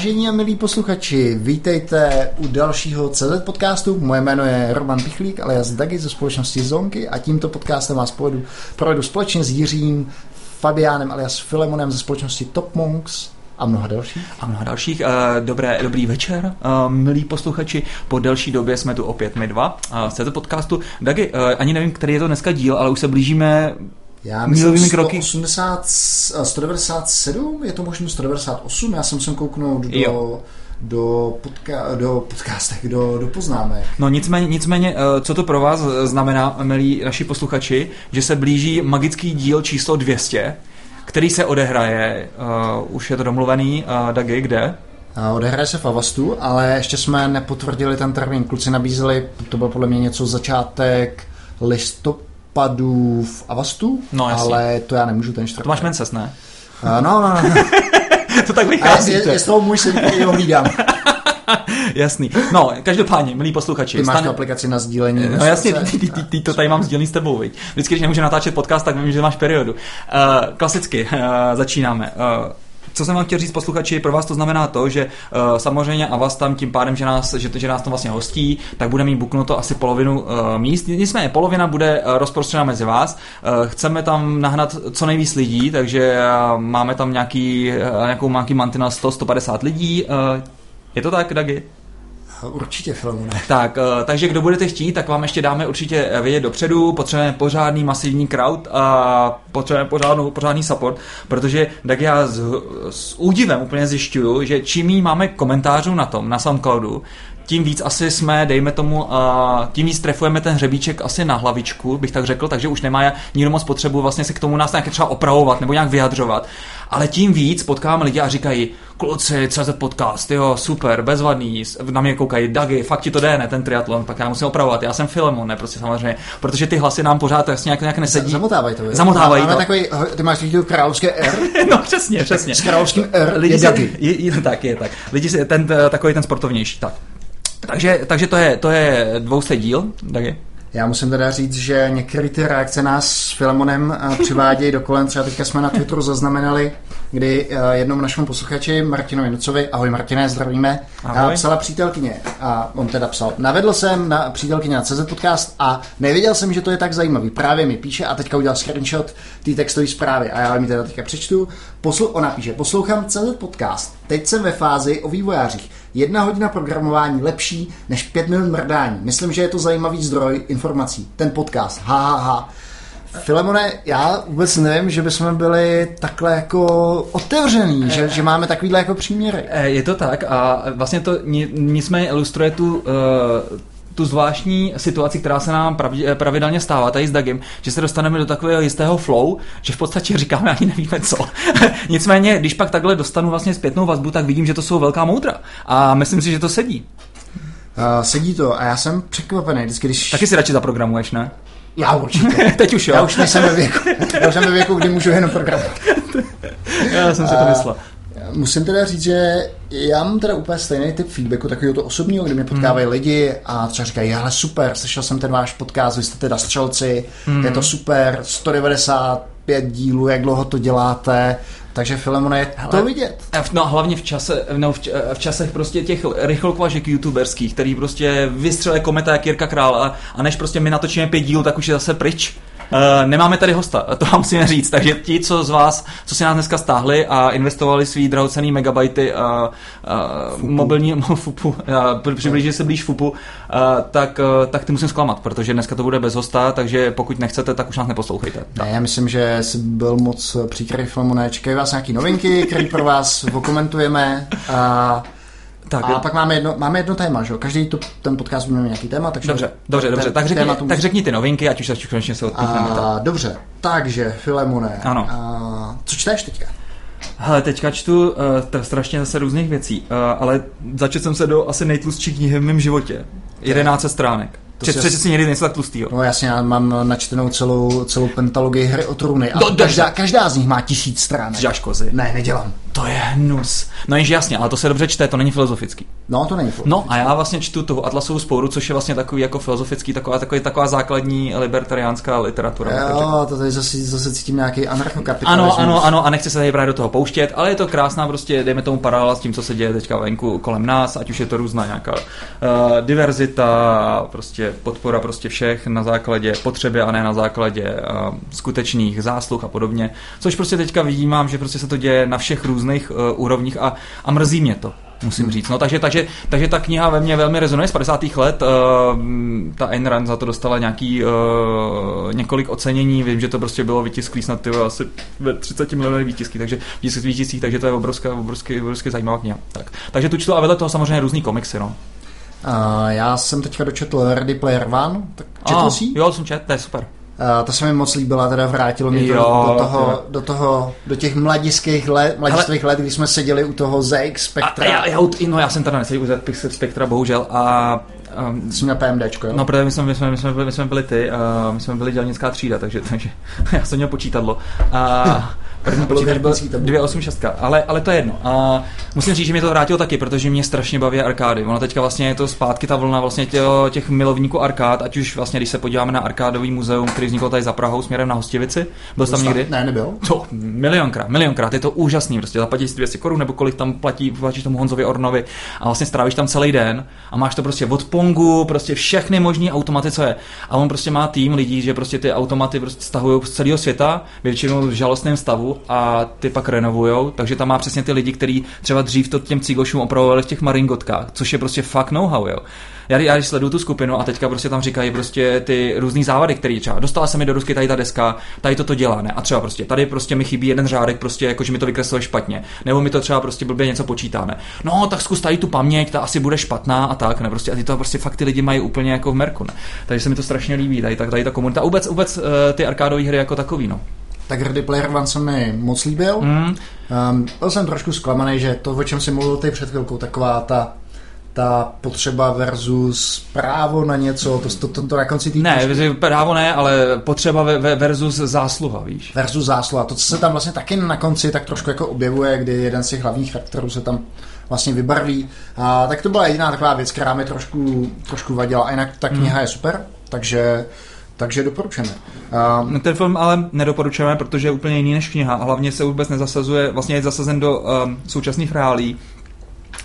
Vážení a milí posluchači, vítejte u dalšího CZ podcastu. Moje jméno je Roman Pichlík, ale já z Dagi ze společnosti Zonky a tímto podcastem vás provedu, provedu společně s Jiřím Fabiánem alias Filemonem ze společnosti Top Monks a mnoha dalších. A mnoha dalších. Dobré, dobrý večer, milí posluchači. Po delší době jsme tu opět my dva z CZ podcastu. Dagi, ani nevím, který je to dneska díl, ale už se blížíme já myslím 180, 197, je to možná 198, já jsem sem kouknout do... Jo do, podka- do podcastech, do, do poznámek. No nicméně, nicméně, eh, co to pro vás znamená, milí naši posluchači, že se blíží magický díl číslo 200, který se odehraje, uh, už je to domluvený, uh, Dagi, kde? Odehraje se v Avastu, ale ještě jsme nepotvrdili ten termín. Kluci nabízeli, to bylo podle mě něco začátek listopadu v Avastu, no, ale to já nemůžu ten čtvrtek. To máš Menses, ne? Uh, no, no, no. to tak vychází. Je, je, z toho můj syn, který ho hlídám. Jasný. No, každopádně, milí posluchači. Ty máš stane... tu aplikaci na sdílení. No jasně, ty, ty, ty, ty, to tady mám sdílený s tebou, viď? Vždycky, když nemůžu natáčet podcast, tak vím, že máš periodu. Uh, klasicky, uh, začínáme. Uh, co jsem vám chtěl říct posluchači, pro vás to znamená to, že uh, samozřejmě a vás tam tím pádem, že nás, že, že nás tam vlastně hostí, tak bude mít buknuto asi polovinu uh, míst. Nicméně polovina bude uh, rozprostřena mezi vás. Uh, chceme tam nahnat co nejvíc lidí, takže uh, máme tam nějaký, uh, nějakou nějaký mantina 100-150 lidí. Uh, je to tak, Dagi? Určitě filmu ne. Tak, uh, takže kdo budete chtít, tak vám ještě dáme určitě vědět dopředu. Potřebujeme pořádný masivní crowd a potřebujeme pořádnou, pořádný support, protože tak já s, s údivem úplně zjišťuju, že čím máme komentářů na tom, na SoundCloudu, tím víc asi jsme, dejme tomu, uh, tím víc trefujeme ten hřebíček asi na hlavičku, bych tak řekl, takže už nemá nikdo moc potřebu vlastně se k tomu nás nějak třeba opravovat nebo nějak vyjadřovat. Ale tím víc potkáme lidi a říkají, kluci, CZ podcast, jo, super, bezvadný, na mě koukají, Dagi, fakt ti to jde, ne, ten triatlon, pak já musím opravovat, já jsem Filemon, ne, prostě samozřejmě, protože ty hlasy nám pořád jasně nějak, nějak nesedí. Zamotávají to, Zamotávají to. Takový, ty máš vidět královské R? no, přesně, přesně. S královským R lidi je Dagi. Je, je, tak, je tak. Lidi ten, takový ten sportovnější, tak. Takže, takže to je, to je dvoustý díl, Dagi. Já musím teda říct, že některé ty reakce nás s Filemonem eh, přivádějí do kolem. Třeba teďka jsme na Twitteru zaznamenali, kdy eh, jednomu našemu posluchači Martinovi Nucovi, ahoj Martine, zdravíme, ahoj. psala přítelkyně. A on teda psal, navedl jsem na přítelkyně na CZ podcast a nevěděl jsem, že to je tak zajímavý. Právě mi píše a teďka udělal screenshot té textové zprávy a já mi teda teďka přečtu. Poslu, ona píše, poslouchám CZ podcast, teď jsem ve fázi o vývojářích. Jedna hodina programování lepší než pět minut mrdání. Myslím, že je to zajímavý zdroj informací. Ten podcast. Ha, ha, ha. Filemone, já vůbec nevím, že bychom byli takhle jako otevřený, že, že máme takovýhle jako příměry. Eh, je to tak a vlastně to nicméně ilustruje tu, uh, tu zvláštní situaci, která se nám pravidelně stává tady s Dagem, že se dostaneme do takového jistého flow, že v podstatě říkáme ani nevíme co. Nicméně, když pak takhle dostanu vlastně zpětnou vazbu, tak vidím, že to jsou velká moudra. A myslím si, že to sedí. Uh, sedí to a já jsem překvapený, vždycky, když... Taky si radši zaprogramuješ, ne? Já určitě. Teď už jo. Já už nejsem ve věku. Já už jsem ve věku, kdy můžu jenom programovat. já jsem si to myslel. Musím teda říct, že já mám teda úplně stejný typ feedbacku, takového to osobního, kdy mě potkávají hmm. lidi a třeba říkají, ale super, slyšel jsem ten váš podcast, vy jste teda střelci, hmm. je to super, 195 dílů, jak dlouho to děláte, takže Filemona je Hele, to vidět. No hlavně v, čase, no, v, v časech prostě těch rychlokvažek youtuberských, který prostě vystřelí kometa jak Jirka Král a, a než prostě my natočíme pět dílů, tak už je zase pryč. Uh, nemáme tady hosta, to vám musíme říct, takže ti, co z vás, co si nás dneska stáhli a investovali svý drahocený megabajty a, a mobilní fupu, a přiblížili se blíž fupu, a, tak, a, tak ty musím zklamat, protože dneska to bude bez hosta, takže pokud nechcete, tak už nás neposlouchejte. Ne, já myslím, že jsi byl moc příkrý filmu, nečekají vás nějaký novinky, které pro vás okomentujeme. A tak, a pak máme jedno, máme jedno téma, že jo? Každý to, ten podcast bude mít nějaký téma, takže... Dobře, dobře, dobře. Tak řekni, tak řekni ty novinky, ať už se konečně se odpíchneme. Dobře, takže, Filemone. Ano. A, co čteš teďka? Hele, teďka čtu uh, strašně zase různých věcí, uh, ale začal jsem se do asi nejtlustší knihy v mém životě. 11 stránek. To Před, si, někdy něco tak tlustýho. No jasně, já mám načtenou celou, celou pentalogii hry o trůny. A no, každá, každá z nich má tisíc stránek. Děláš kozy. Ne, nedělám. To je hnus. No jenže jasně, ale to se dobře čte, to není filozofický. No, to není No a já vlastně čtu tu Atlasovou spouru, což je vlastně takový jako filozofický, taková, takový, taková základní libertariánská literatura. Jo, to tady zase, zase cítím nějaký anarchokapitalismus. Ano, ano, ano, a nechci se tady právě do toho pouštět, ale je to krásná prostě, dejme tomu paralela s tím, co se děje teďka venku kolem nás, ať už je to různá nějaká uh, diverzita, prostě podpora prostě všech na základě potřeby a ne na základě uh, skutečných zásluh a podobně. Což prostě teďka vidím, že prostě se to děje na všech různých uh, úrovních a, a mrzí mě to musím říct. No, takže, takže, takže ta kniha ve mně velmi rezonuje z 50. let. Uh, ta Ayn Rand za to dostala nějaký uh, několik ocenění. Vím, že to prostě bylo vytisklý snad tyvo, asi ve 30 milionů výtisky, takže výtisky, takže to je obrovská, obrovsky, obrovsky zajímavá kniha. Tak. Takže tu čtu a vedle toho samozřejmě různý komiksy. No. Uh, já jsem teďka dočetl Ready Player One, tak četl ah, jsi? Jo, jsem četl, to je super. Uh, to se mi moc líbila, teda vrátilo mě to jo, do, toho, do toho, do těch mladických let, mladistvých let, kdy jsme seděli u toho ZX Spectra. A, já, já, no já jsem teda neseděl u ZX Spectra, bohužel, a Um, Jsi na PMDčko, jo? No, protože my jsme, my jsme, my jsme, byli, my jsme byli ty, uh, my jsme byli dělnická třída, takže, takže já jsem měl počítadlo. A První počítač byl 286, ale, ale to je jedno. A musím říct, že mě to vrátilo taky, protože mě strašně baví arkády. Ono teďka vlastně je to zpátky ta vlna vlastně těch, těch milovníků arkád, ať už vlastně, když se podíváme na arkádový muzeum, který vznikl tady za Prahou směrem na Hostivici. Byl jsi tam někdy? Ne, nebyl. To, milionkrát, milionkrát, je to úžasný, prostě zaplatíš 200 korun nebo kolik tam platí, platíš tomu Honzovi Ornovi a vlastně strávíš tam celý den a máš to prostě od Pongu, prostě všechny možné automaty, co je. A on prostě má tým lidí, že prostě ty automaty prostě stahují z celého světa, většinou v žalostném stavu a ty pak renovujou, takže tam má přesně ty lidi, kteří třeba dřív to těm cígošům opravovali v těch maringotkách, což je prostě fakt know-how, jo. Já, já když sleduju tu skupinu a teďka prostě tam říkají prostě ty různý závady, které třeba dostala se mi do rusky tady ta deska, tady toto dělá, ne? A třeba prostě tady prostě mi chybí jeden řádek, prostě jako že mi to vykresluje špatně, nebo mi to třeba prostě blbě něco počítá, ne? No, tak zkus tady tu paměť, ta asi bude špatná a tak, ne? Prostě a ty to prostě fakt ty lidi mají úplně jako v merku, ne? Takže se mi to strašně líbí, tady, tady ta komunita, vůbec, vůbec uh, ty arkádové hry jako takový, no tak Ready Player One se mi moc líbil. Mm. Um, byl jsem trošku zklamaný, že to, o čem si mluvil ty před chvilkou, taková ta ta potřeba versus právo na něco, to, to, to, to na konci týdne. Ne, právo ne, ale potřeba versus zásluha, víš. Versus zásluha. To, co se tam vlastně taky na konci tak trošku jako objevuje, kdy jeden z těch hlavních charakterů se tam vlastně vybarví. A, tak to byla jediná taková věc, která mi trošku, trošku vadila. A jinak ta kniha mm. je super, takže takže doporučujeme. Um, Ten film ale nedoporučujeme, protože je úplně jiný než kniha a hlavně se vůbec nezasazuje, vlastně je zasazen do um, současných reálí.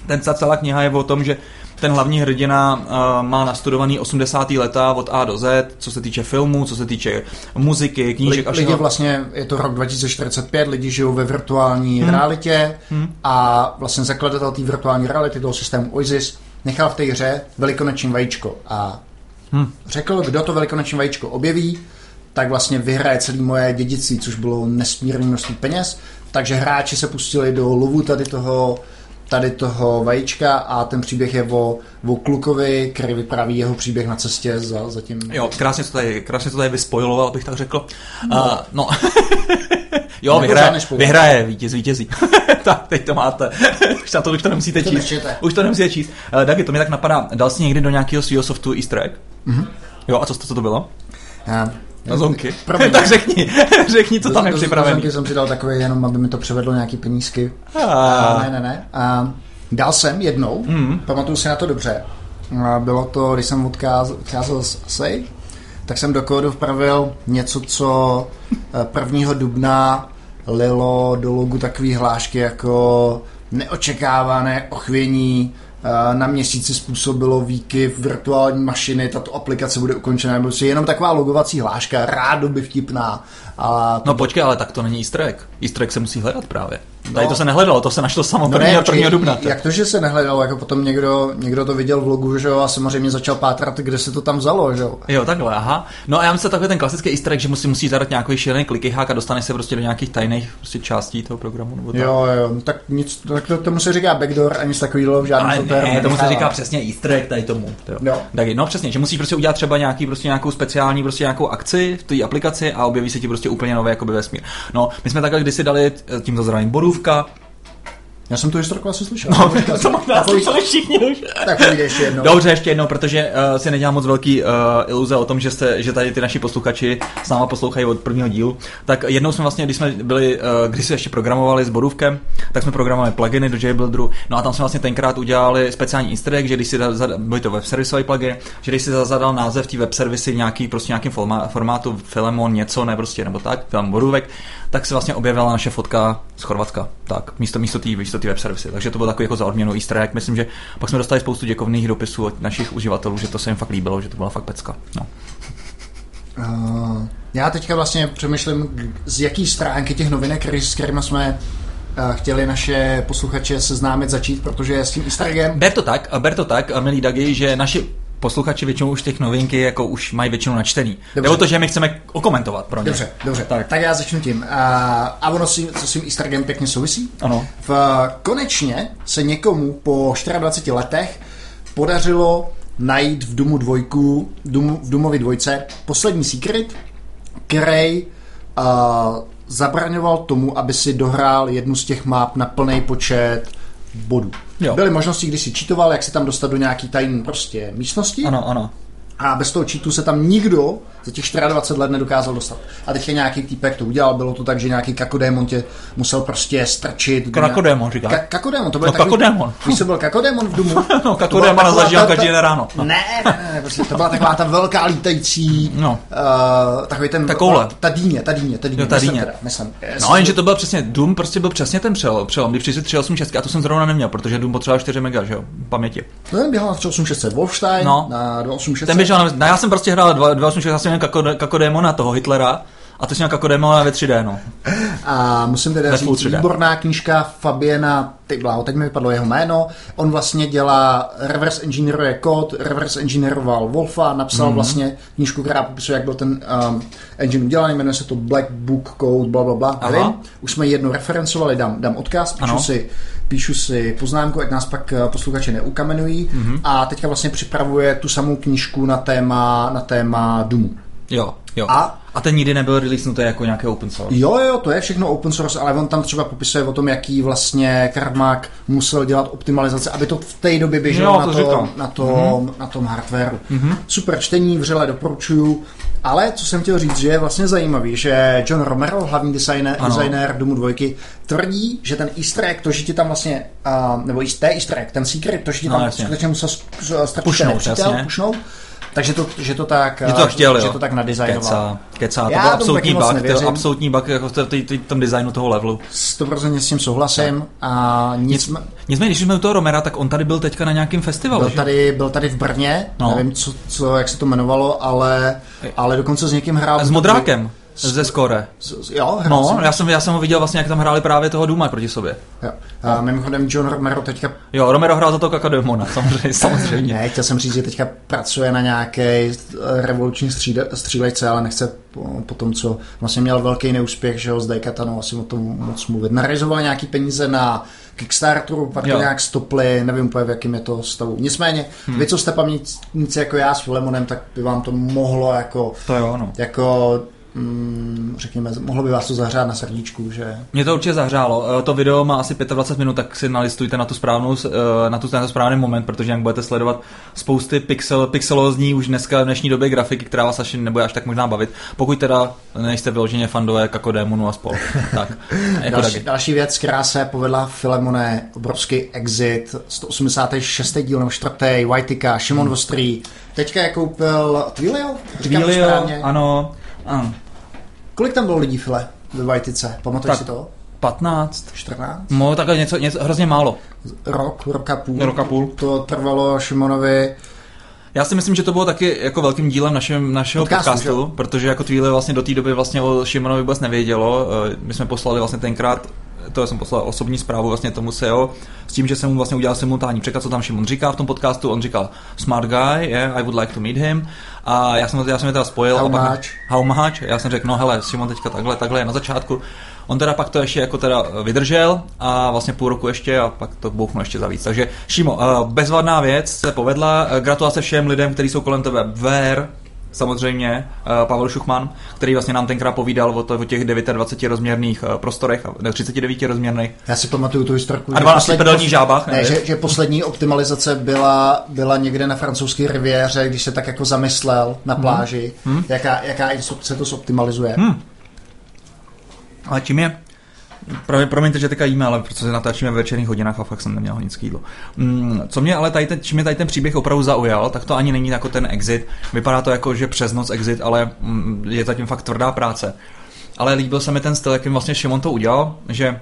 Ten celá kniha je o tom, že ten hlavní hrdina uh, má nastudovaný 80. leta od A do Z, co se týče filmů, co se týče muziky, knížek. Lidi a vlastně, je to rok 2045, lidi žijou ve virtuální hmm. realitě hmm. a vlastně zakladatel té virtuální reality, toho systému OISIS, nechal v té hře velikonoční vajíčko a hmm. řekl, kdo to velikonoční vajíčko objeví, tak vlastně vyhraje celý moje dědictví, což bylo nesmírné množství peněz. Takže hráči se pustili do lovu tady toho tady toho vajíčka a ten příběh je o, o klukovi, který vypráví jeho příběh na cestě za, za tím... Jo, krásně to tady, krásně to tady vyspojiloval, bych tak řekl. No. Uh, no. jo, vyhraje, vyhraje, vítěz, vítězí. tak, teď to máte. už, to, už to nemusíte to číst. Nečete. Už to nemusíte číst. Uh, Dagi, to mi tak napadá, dal jsi někdy do nějakého svého softu easter egg? Mm-hmm. Jo, a co, to, co to bylo? Uh, na zonky. tak řekni, řekni, co tam je připravený. zonky jsem si dal takový jenom, aby mi to převedlo nějaký penízky. A... Ne, ne, ne. A dal jsem jednou, mm. pamatuju si na to dobře. A bylo to, když jsem odcházel z Asej, tak jsem do kódu vpravil něco, co 1. Eh, dubna lilo do logu takový hlášky jako neočekávané ochvění na měsíci způsobilo výkyv virtuální mašiny, tato aplikace bude ukončena, nebo si jenom taková logovací hláška, rádoby vtipná. A to... No počkej, ale tak to není easter egg. Easter egg se musí hledat právě. Tady no, to se nehledalo, to se našlo samo no ne, 1. dubna. Jak to, že se nehledalo, jako potom někdo, někdo to viděl v logu, že jo, a samozřejmě začal pátrat, kde se to tam vzalo, že jo. Jo, takhle, aha. No a já myslím takový ten klasický easter egg, že musí, musí zadat nějaký šílený hák a dostane se prostě do nějakých tajných prostě částí toho programu. Nebo tak. Jo, jo, no tak nic, tak to, tomu se říká backdoor a nic takového v žádném softwaru. Ne, tomu se říká přesně easter egg tady tomu. Jo. Jo. Tak, no přesně, že musíš prostě udělat třeba nějaký, prostě nějakou speciální prostě nějakou akci v té aplikaci a objeví se ti prostě úplně nový vesmír. No, my jsme takhle kdysi dali, tím to zdravím, bodůvka, Já jsem tu historku asi slyšel. No, to možná slyšeli všichni už. Tak pojď ještě jednou. Dobře, ještě jednou, protože uh, si nedělám moc velký uh, iluze o tom, že, jste, že tady ty naši posluchači s náma poslouchají od prvního dílu. Tak jednou jsme vlastně, když jsme byli, uh, když jsme ještě programovali s Borůvkem, tak jsme programovali pluginy do JBuilderu. No a tam jsme vlastně tenkrát udělali speciální easter egg, že když si byly to web servisový plugin, že když si zadal název té web servisy nějaký prostě nějakým formátu Filemon něco, ne prostě nebo tak, tam Borůvek, tak se vlastně objevila naše fotka z Chorvatska. Tak, místo, místo té místo web servisy. Takže to bylo takový jako za odměnu easter egg. Myslím, že pak jsme dostali spoustu děkovných dopisů od našich uživatelů, že to se jim fakt líbilo, že to byla fakt pecka. No. Uh, já teďka vlastně přemýšlím, z jaký stránky těch novinek, s kterými jsme uh, chtěli naše posluchače seznámit začít, protože s tím easter eggem... Ber to tak, ber to tak, milí Dagi, že naši posluchači většinou už těch novinky jako už mají většinou načtený. Dobře. Nebo to, že my chceme okomentovat pro ně. Dobře, dobře. Tak, tak já začnu tím. A, a ono si, co s tím easter eggem pěkně souvisí. Ano. V, konečně se někomu po 24 letech podařilo najít v Dumu dvojku, Dum, v Dumovi dvojce poslední secret, který uh, zabraňoval tomu, aby si dohrál jednu z těch map na plný počet bodů. Jo. Byly možnosti, kdy si čítoval, jak se tam dostat do nějaký tajné prostě místnosti. Ano, ano a bez toho cheatu se tam nikdo za těch 24 let nedokázal dostat. A teď nějaký týpek to udělal, bylo to tak, že nějaký kakodémon tě musel prostě strčit. Kakodémon říká. Ka- kakodémon, to byl no, takový... kakodémon. Víš, co byl kakodémon v Dumu? no, kakodémona zažívám každý den ráno. No. Ne, ne, ne, prostě to byla taková ta velká lítající, no. uh, takový ten... Ta koule. Ta dýně, ta dýně, ta dýně. Jo, ta dýně. Teda, myslím, no, jenže to byl přesně, Doom prostě byl přesně ten přelom, přelom kdy přišli 386 a to jsem zrovna neměl, protože Doom potřeboval 4 mega, že jo, paměti. No, ten běhal na 386 Wolfstein, no. na 286. Ten běžel na, já jsem prostě hrál 286, já jsem měl kako, kako démona toho Hitlera, a to jsem jako démona ve 3D, no. A musím teda říct, výborná knížka Fabiena, ty bláho, teď mi vypadlo jeho jméno, on vlastně dělá, reverse engineeruje kód, reverse engineeroval Wolfa, napsal mm-hmm. vlastně knížku, která popisuje, jak byl ten um, engine udělaný, jmenuje se to Black Book Code, bla, bla, bla. Nevím, už jsme jednu referencovali, dám, dám odkaz, píšu si, píšu si poznámku, ať nás pak uh, posluchači neukamenují mm-hmm. a teďka vlastně připravuje tu samou knížku na téma, na téma Doomu. Jo, jo. A a ten nikdy nebyl releasenutý jako nějaký open source. Jo, jo, to je všechno open source, ale on tam třeba popisuje o tom, jaký vlastně Karmak musel dělat optimalizace, aby to v té době běželo jo, to na, to, na, tom, mm-hmm. na tom hardwareu. Mm-hmm. Super čtení, vřele doporučuju. Ale co jsem chtěl říct, že je vlastně zajímavý, že John Romero, hlavní designer, designer Doomu 2, tvrdí, že ten easter egg, to, že ti tam vlastně, uh, nebo té easter egg, ten secret, to, že ti tam no, skutečně musel strčit ten nepřítel, pušnout, takže to, že to tak, že to, chtěl, že to tak nadizajnoval. Kecá, kecá. to byl absolutní bug, to byl absolutní bug jako v, tom designu toho levelu. 100% s tím souhlasím. Tak. A nic, nic, nicméně, když jsme u toho Romera, tak on tady byl teďka na nějakém festivalu. Byl tady, byl tady v Brně, no. nevím, co, co, jak se to jmenovalo, ale, ale dokonce s někým hrál. S Modrákem. Ze skore. Jo, no, já jsem, já jsem ho viděl vlastně, jak tam hráli právě toho Duma proti sobě. Jo. A mimochodem John Romero teďka... Jo, Romero hrál za to Kakademona, samozřejmě, samozřejmě. ne, chtěl jsem říct, že teďka pracuje na nějaké revoluční střílejce, ale nechce po, po tom, co vlastně měl velký neúspěch, že ho z Daikatanu asi o tom moc mluvit. Narezoval nějaký peníze na Kickstarteru, pak to nějak stopli, nevím úplně v jakém je to stavu. Nicméně, hmm. vy, co jste pamětníci jako já s Filemonem, tak by vám to mohlo jako, to jo, no. jako mm, řekněme, mohlo by vás to zahřát na srdíčku, že? Mě to určitě zahřálo. Eh, to video má asi 25 minut, tak si nalistujte na tu správnou, eh, na tu na správný moment, protože jak budete sledovat spousty pixel, pixelozní už dneska v dnešní době grafiky, která vás asi nebude až tak možná bavit, pokud teda nejste vyloženě fandové jako Démonu a spol. tak, jako další, další, věc, která se povedla Filemone, obrovský exit, 186. díl nebo 4. Whiteka, Šimon hmm. Vostrý, teďka je koupil Twilio? Twilio, ano. ano. Kolik tam bylo lidí, File, ve Vajtice? Pamatuješ si to? 15. 14? No, takhle něco, něco hrozně málo. Rok, rok a půl. Rok a půl. To trvalo Šimonovi já si myslím, že to bylo taky jako velkým dílem našem, našeho podcastu, podcastu protože jako Twile vlastně do té doby vlastně o Šimonovi vůbec nevědělo. Eh, my jsme poslali vlastně tenkrát to jsem poslal osobní zprávu vlastně tomu SEO, s tím, že jsem mu vlastně udělal simultánní překlad, co tam Šimon říká v tom podcastu. On říkal, smart guy, yeah, I would like to meet him. A já jsem, já jsem je teda spojil. How a pak, much? How much? Já jsem řekl, no hele, Simon teďka takhle, takhle je na začátku. On teda pak to ještě jako teda vydržel a vlastně půl roku ještě a pak to bouchnu ještě za víc. Takže Šimo, eh, bezvadná věc se povedla. Eh, gratulace všem lidem, kteří jsou kolem tebe. Ver, samozřejmě, uh, Pavel Šuchman, který vlastně nám tenkrát povídal o, to, o těch 29 rozměrných uh, prostorech, ne 39 rozměrných. Já si pamatuju tu historku. A 12 pedelních žábách. Ne, že, že, poslední optimalizace byla, byla někde na francouzské riviéře, když se tak jako zamyslel na pláži, hmm. jaká, jaká instrukce to zoptimalizuje. Hmm. Ale čím je Právě promiňte, že teďka jíme, ale protože natáčíme ve večerních hodinách a fakt jsem neměl nic k jídlu. Mm, co mě ale tady ten, čím mě tady ten příběh opravdu zaujal, tak to ani není jako ten exit. Vypadá to jako, že přes noc exit, ale mm, je zatím fakt tvrdá práce. Ale líbil se mi ten styl, jakým vlastně Šimon to udělal, že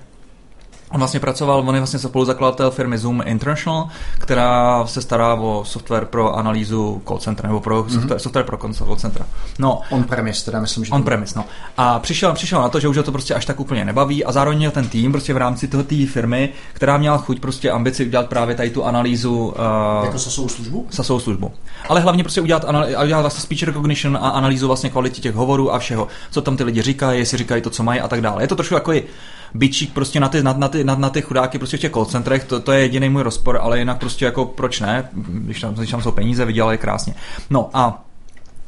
On vlastně pracoval, on je vlastně spoluzakladatel firmy Zoom International, která se stará o software pro analýzu call center, nebo pro mm-hmm. software, software pro call center. No, on-premise, teda myslím, že... On-premise, no. A přišel, přišel na to, že už to prostě až tak úplně nebaví a zároveň měl ten tým prostě v rámci toho té firmy, která měla chuť prostě ambici udělat právě tady tu analýzu... Uh, jako sasovou službu? Sasovou službu. Ale hlavně prostě udělat, anal- udělat vlastně speech recognition a analýzu vlastně kvality těch hovorů a všeho, co tam ty lidi říkají, jestli říkají to, co mají a tak dále. Je to trošku jako i bičík prostě na ty, na, na, ty, na, na ty chudáky prostě v těch call centrech, to, to je jediný můj rozpor, ale jinak prostě jako proč ne, když tam, když tam jsou peníze, vydělají krásně. No a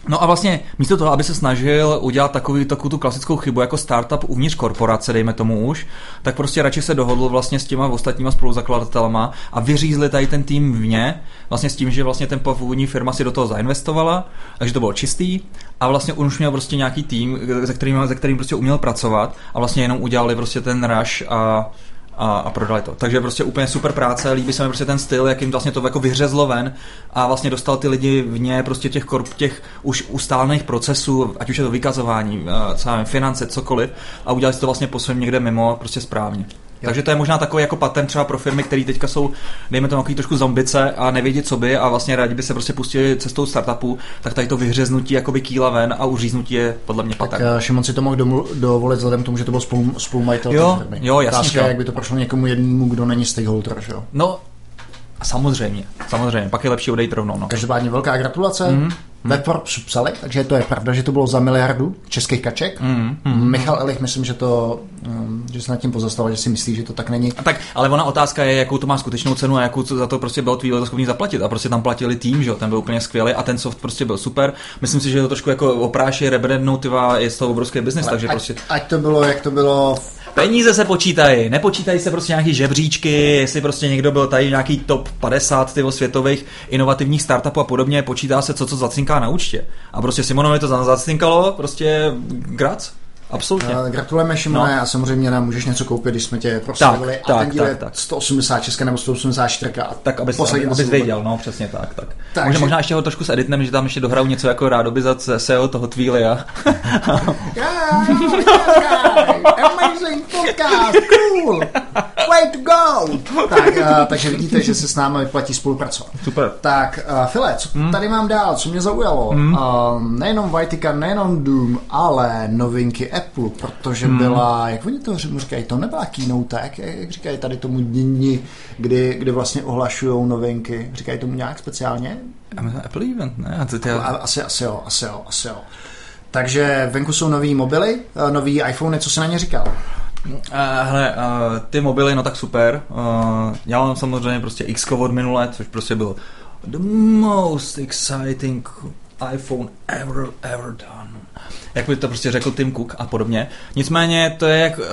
No a vlastně místo toho, aby se snažil udělat takový, takovou tu klasickou chybu jako startup uvnitř korporace, dejme tomu už, tak prostě radši se dohodl vlastně s těma ostatníma spoluzakladatelama a vyřízli tady ten tým vně, vlastně s tím, že vlastně ten původní firma si do toho zainvestovala, takže to bylo čistý a vlastně on už měl prostě nějaký tým, se kterým, se kterým prostě uměl pracovat a vlastně jenom udělali prostě ten rush a a, a prodali to. Takže prostě úplně super práce, líbí se mi prostě ten styl, jakým vlastně to jako vyřezlo ven a vlastně dostal ty lidi vně prostě těch, korp, těch už ustálených procesů, ať už je to vykazování, eh, co finance, cokoliv a udělali si to vlastně po svém někde mimo prostě správně. Takže to je možná takový jako patent třeba pro firmy, které teďka jsou, dejme tomu, trošku zombice a nevědí, co by a vlastně rádi by se prostě pustili cestou startupu, tak tady to vyhřeznutí jakoby kýla ven a uříznutí je podle mě patent. Tak eh, Šimon si to mohl domů, dovolit vzhledem k tomu, že to byl spolu, spolumajitel jo. Jo, jasně. Otázka, jak by to prošlo někomu jednému, kdo není stakeholder, že jo? No, Samozřejmě, samozřejmě, pak je lepší odejít rovnou. No. Každopádně velká gratulace. Mm-hmm. Ve Forbes psali, takže to je pravda, že to bylo za miliardu českých kaček. Mm, mm, Michal Elich, myslím, že to, um, že se nad tím pozastavil, že si myslí, že to tak není. A tak, ale ona otázka je, jakou to má skutečnou cenu a jakou za to prostě byl tvýhle schopný zaplatit. A prostě tam platili tým, že ten byl úplně skvělý a ten soft prostě byl super. Myslím si, že to trošku jako opráši, rebrandnou, je z toho obrovský biznis, takže ať, prostě. Ať to bylo, jak to bylo Peníze se počítají, nepočítají se prostě nějaký žebříčky, jestli prostě někdo byl tady nějaký top 50 tyvo světových inovativních startupů a podobně, počítá se co, co zacinká na účtě. A prostě Simonovi to zacinkalo, prostě grac. Absolutně. Uh, gratulujeme Šimone no. a samozřejmě nám můžeš něco koupit, když jsme tě proslavili. Tak, a ten díl tak, je tak. 186 nebo 184. A tak, abys, aby, abys věděl, no přesně tak. tak. tak možná, možná ještě ho trošku s editem, že tam ještě dohraju něco jako rádoby za SEO toho Tweely. Amazing podcast, cool, way to go. Tak, uh, takže vidíte, že se s námi vyplatí spolupracovat. Super. Tak, uh, File, co hmm. tady mám dál, co mě zaujalo? Hmm. Uh, nejenom Vajtika, nejenom Doom, ale novinky Apple, protože hmm. byla, jak oni to říkají, to nebyla keynote, jak, jak říkají tady tomu dní, kdy, kdy vlastně ohlašují novinky, říkají tomu nějak speciálně? Apple event, ne? A ty... Asi, asi jo, asi jo, asi jo. Takže venku jsou nový mobily, eh, nový iPhone, co se na ně říkal? Uh, hele, uh, ty mobily, no tak super. Uh, já mám samozřejmě prostě X od minule, což prostě byl the most exciting iPhone ever, ever done jak by to prostě řekl Tim Cook a podobně. Nicméně to je jak uh,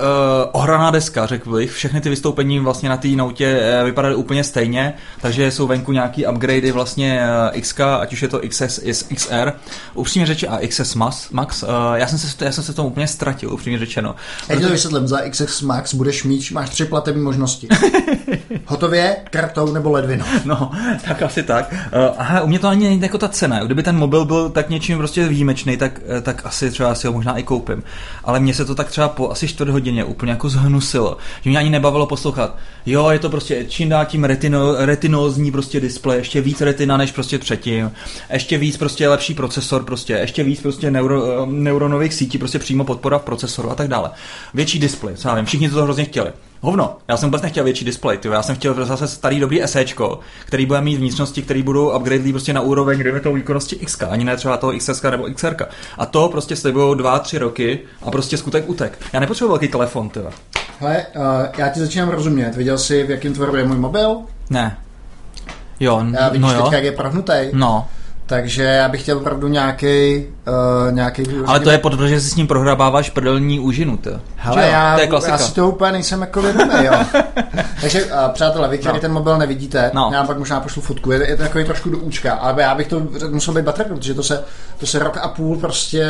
ohraná deska, řekl bych. Všechny ty vystoupení vlastně na té noutě uh, vypadaly úplně stejně, takže jsou venku nějaký upgradey vlastně uh, XK, ať už je to XS, XR, upřímně řeči a XS Max. Max uh, já, jsem se, já jsem se v tom úplně ztratil, upřímně řečeno. Já to vysvětlím, za XS Max budeš mít, máš tři platební možnosti. Hotově, kartou nebo ledvinou. No, tak asi tak. Uh, aha, u mě to ani není jako ta cena. Kdyby ten mobil byl tak něčím prostě výjimečný, tak, tak asi třeba si ho možná i koupím. Ale mně se to tak třeba po asi čtvrt hodině úplně jako zhnusilo, že mě ani nebavilo poslouchat. Jo, je to prostě čím dál tím retino, retinózní prostě displej, ještě víc retina než prostě předtím, ještě víc prostě lepší procesor, prostě ještě víc prostě neuro, neuronových sítí, prostě přímo podpora v procesoru a tak dále. Větší displej, co já vím, všichni to hrozně chtěli. Hovno, já jsem vůbec nechtěl větší display, tyjo. já jsem chtěl zase starý dobrý SEčko, který bude mít vnitřnosti, který budou upgradelý prostě na úroveň, kdyby to výkonnosti X, ani ne třeba toho XS nebo XR. A to prostě slibují dva, tři roky a prostě skutek utek. Já nepotřebuji velký telefon, tyjo. Hele, uh, já ti začínám rozumět. Viděl jsi, v jakém tvaru je můj mobil? Ne. Jo, já vidíš no jo. jak je prahnutý? No. Takže já bych chtěl opravdu nějaký, uh, nějaký Ale to je proto, že si s ním prohrabáváš prdelní úžinu, to. Hele, já, to je klasika. já si toho úplně nejsem jako vědomý, jo. Takže, uh, přátelé, vy, který no. ten mobil nevidíte, no. já vám pak možná pošlu fotku, je, je to takový trošku do účka, ale já bych to musel být baterka, protože to se, to se rok a půl prostě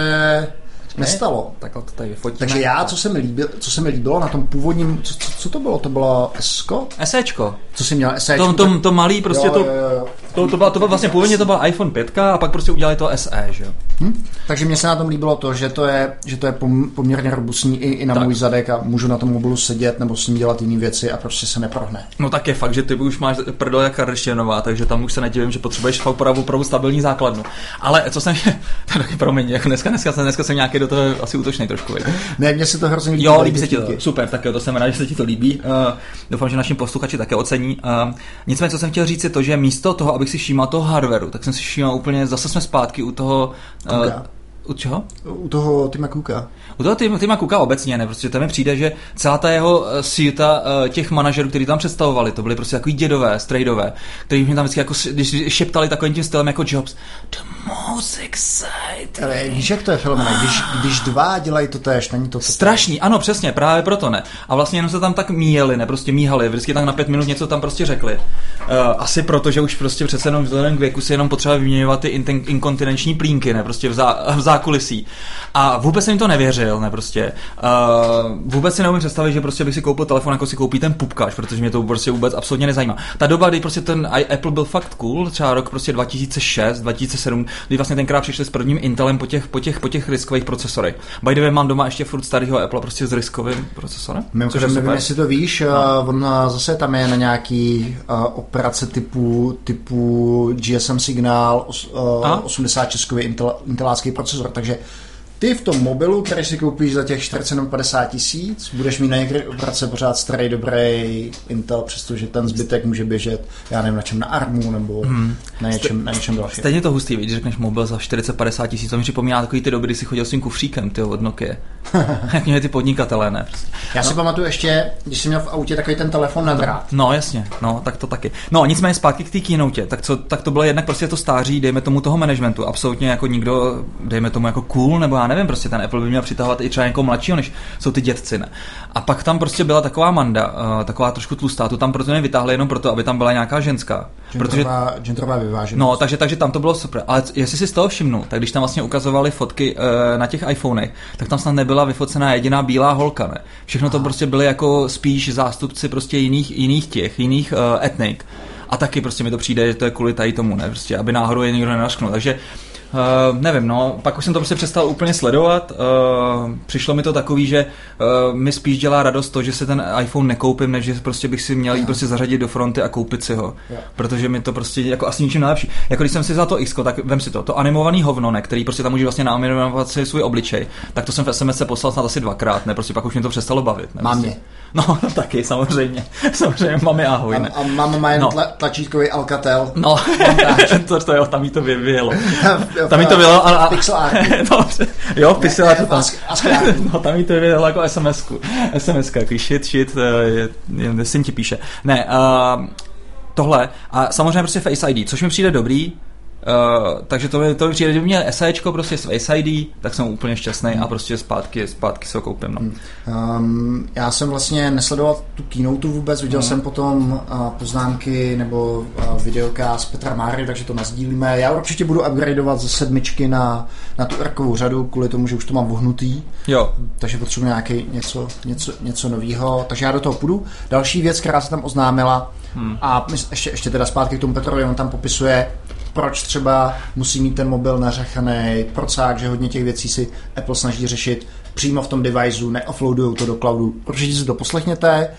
nestalo. Takhle to tady vyfotíme. Takže já, co se mi, líbil, co se mi líbilo na tom původním, co, co, co to bylo? To bylo Esko? Esečko. Co jsi měl Esečko? To, to, to malý, prostě jo, to, jo, jo. To, to, bylo, to bylo vlastně původně to byl iPhone 5 a pak prostě udělali to SE, že jo. Hm? Takže mně se na tom líbilo to, že to je, že to je poměrně robustní i, i na tak. můj zadek a můžu na tom mobilu sedět nebo s ním dělat jiné věci a prostě se neprohne. No tak je fakt, že ty už máš prdel jak Kardashianová, takže tam už se nedivím, že potřebuješ fakt opravdu, opravdu stabilní základnu. Ale co jsem, to taky promiň, jako dneska, dneska, dneska, dneska jsem nějaký do toho asi útočný trošku. Ne, mně se to hrozně líbí. Jo, líbí se ti to. Super, tak jo, to jsem rád, že se ti to líbí. Uh, doufám, že našim posluchači také ocení. Uh, nicméně, co jsem chtěl říct, je to, že místo toho, abych si všímal toho hardwareu, tak jsem si všímal úplně, zase jsme zpátky u toho. Uh, u čeho? U toho Tima Cooka. U toho Tima Cooka obecně ne, prostě tam mi přijde, že celá ta jeho eh, síta uh, těch manažerů, kteří tam představovali, to byly prostě takový dědové, strejdové, kteří mě tam vždycky jako, když šeptali takovým tím stylem jako Jobs, the most exciting. Ale víš, jak to je film, ah. když, když dva dělají to tež, není to, to Strašný, ano, přesně, právě proto ne. A vlastně jenom se tam tak míjeli, ne, prostě míhali, vždycky tak na pět minut něco tam prostě řekli. Uh, asi proto, že už prostě přece jenom vzhledem k věku si jenom potřeba vyměňovat ty in- inkontinenční plínky, ne, prostě v, zá- v zákulisí. A vůbec jsem to nevěřil, ne, prostě. Uh, vůbec si neumím představit, že prostě bych si koupil telefon, jako si koupí ten pupkač, protože mě to prostě vůbec absolutně nezajímá. Ta doba, kdy prostě ten Apple byl fakt cool, třeba rok prostě 2006, 2007, kdy vlastně tenkrát přišli s prvním Intelem po těch, po těch, po těch riskových procesorech. By the way, mám doma ještě furt starého Apple prostě s riskovým procesorem. Mimochodem, nevím, jestli to víš, no. on zase tam je na nějaký uh, operace typu, typu GSM signál, 80 českový Intel, intelácký procesor, takže ty v tom mobilu, který si koupíš za těch 450 tisíc, budeš mít na prace pořád starý, dobrý Intel, přestože ten zbytek může běžet, já nevím, na čem, na ARMu nebo hmm. na, něčem, na něčem dalším. Stejně to hustý, když řekneš mobil za 450 tisíc, to mi připomíná takový ty doby, kdy si chodil s tím kufříkem, ty od Nokia. Jak měli ty podnikatelé, ne? Prostě. Já no. si pamatuju ještě, když jsem měl v autě takový ten telefon na drát. No jasně, no tak to taky. No nicméně zpátky k té keynote, tak, co, tak to bylo jednak prostě to stáří, dejme tomu toho managementu, absolutně jako nikdo, dejme tomu jako cool, nebo já nevím, prostě ten Apple by měl přitahovat i třeba někoho mladšího, než jsou ty dětci, ne? A pak tam prostě byla taková Manda, uh, taková trošku tlustá, tu tam proto nevytáhli jenom proto, aby tam byla nějaká ženská. Genderová, protože, genderová vyváženost. No, takže, takže tam to bylo super. Ale jestli si z toho všimnu, tak když tam vlastně ukazovali fotky uh, na těch iPhonech, tak tam snad nebyla vyfocená jediná bílá holka, ne? Všechno to prostě byly jako spíš zástupci prostě jiných, jiných těch, jiných uh, etnik. A taky prostě mi to přijde, že to je kvůli tady tomu, ne? Prostě, aby náhodou je někdo nenašknul. Takže Uh, nevím, no, pak už jsem to prostě přestal úplně sledovat. Uh, přišlo mi to takový, že uh, mi spíš dělá radost to, že se ten iPhone nekoupím, než že prostě bych si měl jít prostě zařadit do fronty a koupit si ho. Yeah. Protože mi to prostě jako asi ničím nejlepší. Jako když jsem si za to X, tak vem si to, to animovaný hovno, ne, který prostě tam může vlastně naanimovat si svůj obličej, tak to jsem v SMS poslal snad asi dvakrát, ne, prostě pak už mě to přestalo bavit. Ne, Mám prostě. No, taky, samozřejmě. samozřejmě, mami ahoj. Ne? A, a máma má jen no. tla, tlačítkový Alcatel. No, to, to, jo, tam jí to vyjelo. tam jí to vyjelo. A, a, pixel art. no, jo, pixel art tam. no, tam jí to vyjelo jako SMS-ku. SMS-ka, jako shit, shit, je, je, syn ti píše. Ne, uh, tohle. A samozřejmě prostě Face ID, což mi přijde dobrý, Uh, takže to mi, to mi přijde, kdyby měl SEčko prostě s Face ID, tak jsem úplně šťastný hmm. a prostě zpátky, zpátky se ho koupím. No. Um, já jsem vlastně nesledoval tu keynote vůbec, viděl hmm. jsem potom uh, poznámky nebo uh, videoka z Petra Máry, takže to nazdílíme. Já určitě budu upgradeovat ze sedmičky na, na tu erkovou řadu, kvůli tomu, že už to mám vohnutý. Jo. Takže potřebuji nějaký něco, něco, něco nového, takže já do toho půjdu. Další věc, která se tam oznámila, hmm. a ještě, ještě teda zpátky k tomu Petrovi, on tam popisuje proč třeba musí mít ten mobil nařechaný, procák, že hodně těch věcí si Apple snaží řešit přímo v tom deviceu, neoffloadují to do cloudu. Určitě si to poslechněte,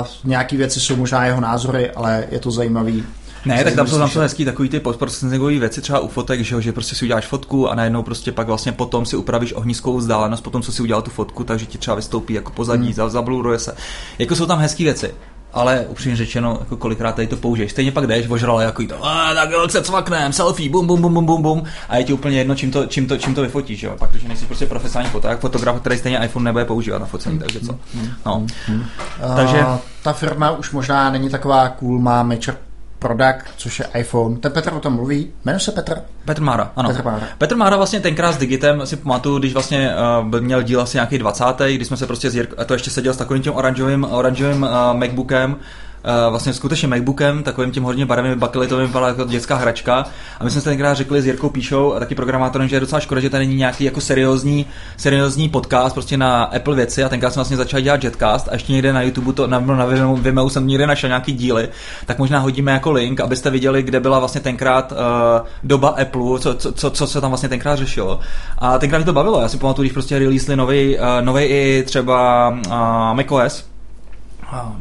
uh, nějaké věci jsou možná jeho názory, ale je to zajímavý. Ne, tak tam jsou, tam jsou hezký takový ty postprocessingové věci, třeba u fotek, že, že prostě si uděláš fotku a najednou prostě pak vlastně potom si upravíš ohniskovou vzdálenost, potom co si udělal tu fotku, takže ti třeba vystoupí jako pozadí, hmm. zabluruje se. Jako jsou tam hezké věci ale upřímně řečeno, jako kolikrát tady to použiješ. Stejně pak jdeš, ožrale jako to, a tak jo, se cvaknem, selfie, bum, bum, bum, bum, bum, bum, a je ti úplně jedno, čím to, čím to, čím to vyfotíš, jo. Pak, když nejsi prostě profesionální fotograf, fotograf, který stejně iPhone nebude používat na focení, takže co. No. Uh, takže ta firma už možná není taková cool, má Mature product, což je iPhone. Ten Petr o tom mluví. Jmenuje se Petr? Petr Mára, ano. Petr Mára. Petr Mára vlastně tenkrát s Digitem si pamatuju, když vlastně uh, měl díl asi nějaký 20. kdy jsme se prostě s to ještě seděl s takovým tím oranžovým, oranžovým uh, MacBookem, uh, vlastně skutečně MacBookem, takovým tím hodně barevným bakelitovým, vypadala jako dětská hračka. A my jsme se tenkrát řekli s Jirkou Píšou a taky programátorem, že je docela škoda, že tady není nějaký jako seriózní, seriózní podcast prostě na Apple věci a tenkrát jsme vlastně začali dělat Jetcast a ještě někde na YouTube to na, na Vimeo, jsem někde našel nějaký díly, tak možná hodíme jako link, abyste viděli, kde byla vlastně tenkrát uh, doba Apple, co, co, co, co, se tam vlastně tenkrát řešilo. A tenkrát mi to bavilo, já si pamatuju, když prostě releasli nový, uh, nový i třeba uh, macOS,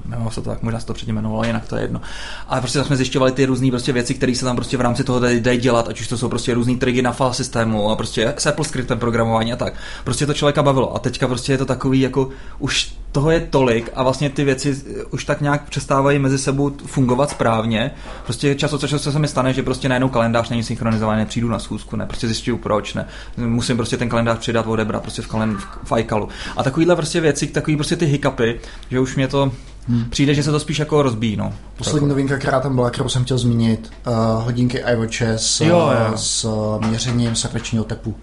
jmenovalo se to tak, možná se to předtím jmenovalo, jinak to je jedno. Ale prostě tak jsme zjišťovali ty různé prostě věci, které se tam prostě v rámci toho dají, dělat, ať už to jsou prostě různé triky na file systému a prostě s Apple programování a tak. Prostě to člověka bavilo. A teďka prostě je to takový, jako už toho je tolik a vlastně ty věci už tak nějak přestávají mezi sebou fungovat správně. Prostě čas od času se mi stane, že prostě najednou kalendář není synchronizovaný, nepřijdu na schůzku, ne, prostě zjišťuju proč, ne. Musím prostě ten kalendář přidat, odebrat prostě v, kalen, v iCalu. A takovýhle prostě věci, takový prostě ty hiccupy, že už mě to Hmm. Přijde, že se to spíš jako rozbíjí. No. Poslední novinka, která tam byla, kterou jsem chtěl zmínit, uh, hodinky iWatche s, jo, jo. s uh, měřením srdečního tepu.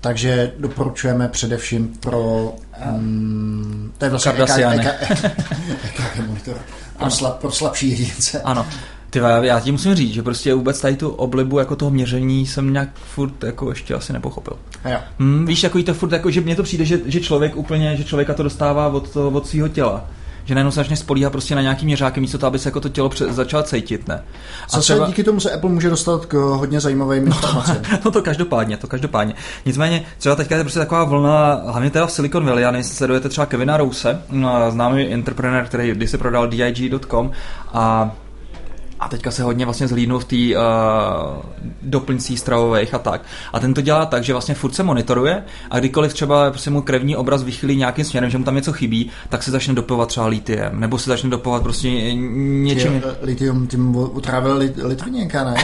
Takže doporučujeme především pro... Um, to je vlastně EKG monitor. Pro, slab, pro slabší jedince. Ano. Ty já ti musím říct, že prostě vůbec tady tu oblibu jako toho měření jsem nějak furt jako ještě asi nepochopil. Jo. Hmm, víš, jako to furt, jako, že mně to přijde, že, že člověk úplně, že člověka to dostává od, to, od svého těla že najednou se začne spolíhat prostě na nějaký měřáky, místo toho, aby se jako to tělo pře- začalo cítit, ne? A Zase třeba... díky tomu se Apple může dostat k hodně zajímavým informacím. no to každopádně, to každopádně. Nicméně, třeba teďka je prostě taková vlna, hlavně teda v Silicon Valley, a nejsi sledujete třeba Kevina Rouse, no, známý entrepreneur, který když se prodal dig.com a a teďka se hodně vlastně zhlídnu v té uh, doplňcí stravových a tak. A ten to dělá tak, že vlastně furt se monitoruje a kdykoliv třeba prostě mu krevní obraz vychylí nějakým směrem, že mu tam něco chybí, tak se začne dopovat třeba litiem, nebo se začne dopovat prostě něčím. Tě, litium tím otrávil lit, litviněnka, ne?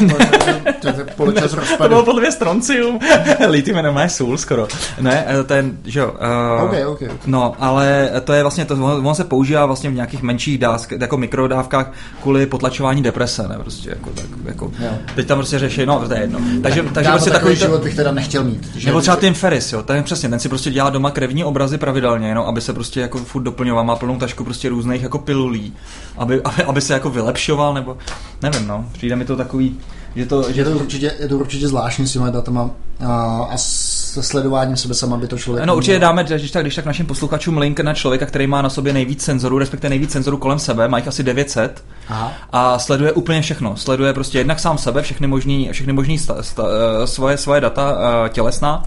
to, to, to, to, to bylo podle mě stroncium. litium je normálně sůl skoro. Ne, eh, ten, že jo. Uh, okay, okay. No, ale to je vlastně, to, on, on se používá vlastně v nějakých menších dávkách, jako mikrodávkách kvůli potlačování deprese deprese, ne, prostě jako, tak, jako, teď tam prostě řeší, no, to je jedno. Takže, tak, takže prostě takový, život bych teda nechtěl mít. Že nebo třeba Tim Ferris, jo, ten přesně, ten si prostě dělá doma krevní obrazy pravidelně, no, aby se prostě jako furt doplňoval, má plnou tašku prostě různých jako pilulí, aby, aby, aby se jako vylepšoval, nebo nevím, no, přijde mi to takový, že to, že je to, určitě, je to určitě zvláštní s těmi datama a, a sledováním sebe sama by to člověk. No určitě dáme, když tak, když tak našim posluchačům link na člověka, který má na sobě nejvíc senzorů, respektive nejvíc senzorů kolem sebe, má jich asi 900 Aha. a sleduje úplně všechno. Sleduje prostě jednak sám sebe, všechny možný, všechny možný sta, sta, eh, svoje, svoje data uh, tělesná,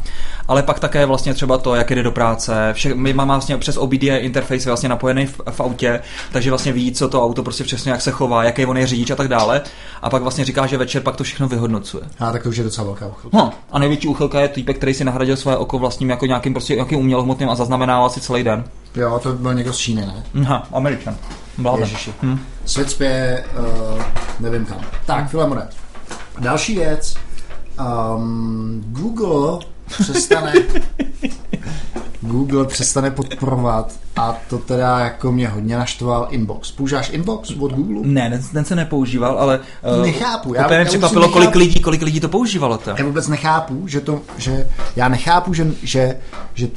ale pak také vlastně třeba to, jak jde do práce. Vše, my máme vlastně přes OBD interface vlastně napojený v, v, autě, takže vlastně ví, co to auto prostě přesně jak se chová, jaký on je řidič a tak dále. A pak vlastně říká, že večer pak to všechno vyhodnocuje. A tak to už je docela velká uchylka. No, a největší uchylka je týpek, který si nahradil své oko vlastním jako nějakým prostě nějakým umělohmotným a zaznamenával si celý den. Jo, to byl někdo z Číny, ne? Aha, Američan. Bláda. Hm. Svět spě, uh, nevím kam. Tak, Filemone. Další věc. Um, Google přestane Google přestane podporovat a to teda jako mě hodně naštval Inbox. Používáš Inbox od Google? Ne, ten, ten se nepoužíval, ale uh, nechápu. Já, já překvapilo, nechápu, kolik lidí, kolik lidí to používalo. To. Já vůbec nechápu, že to, že já nechápu, že, že, že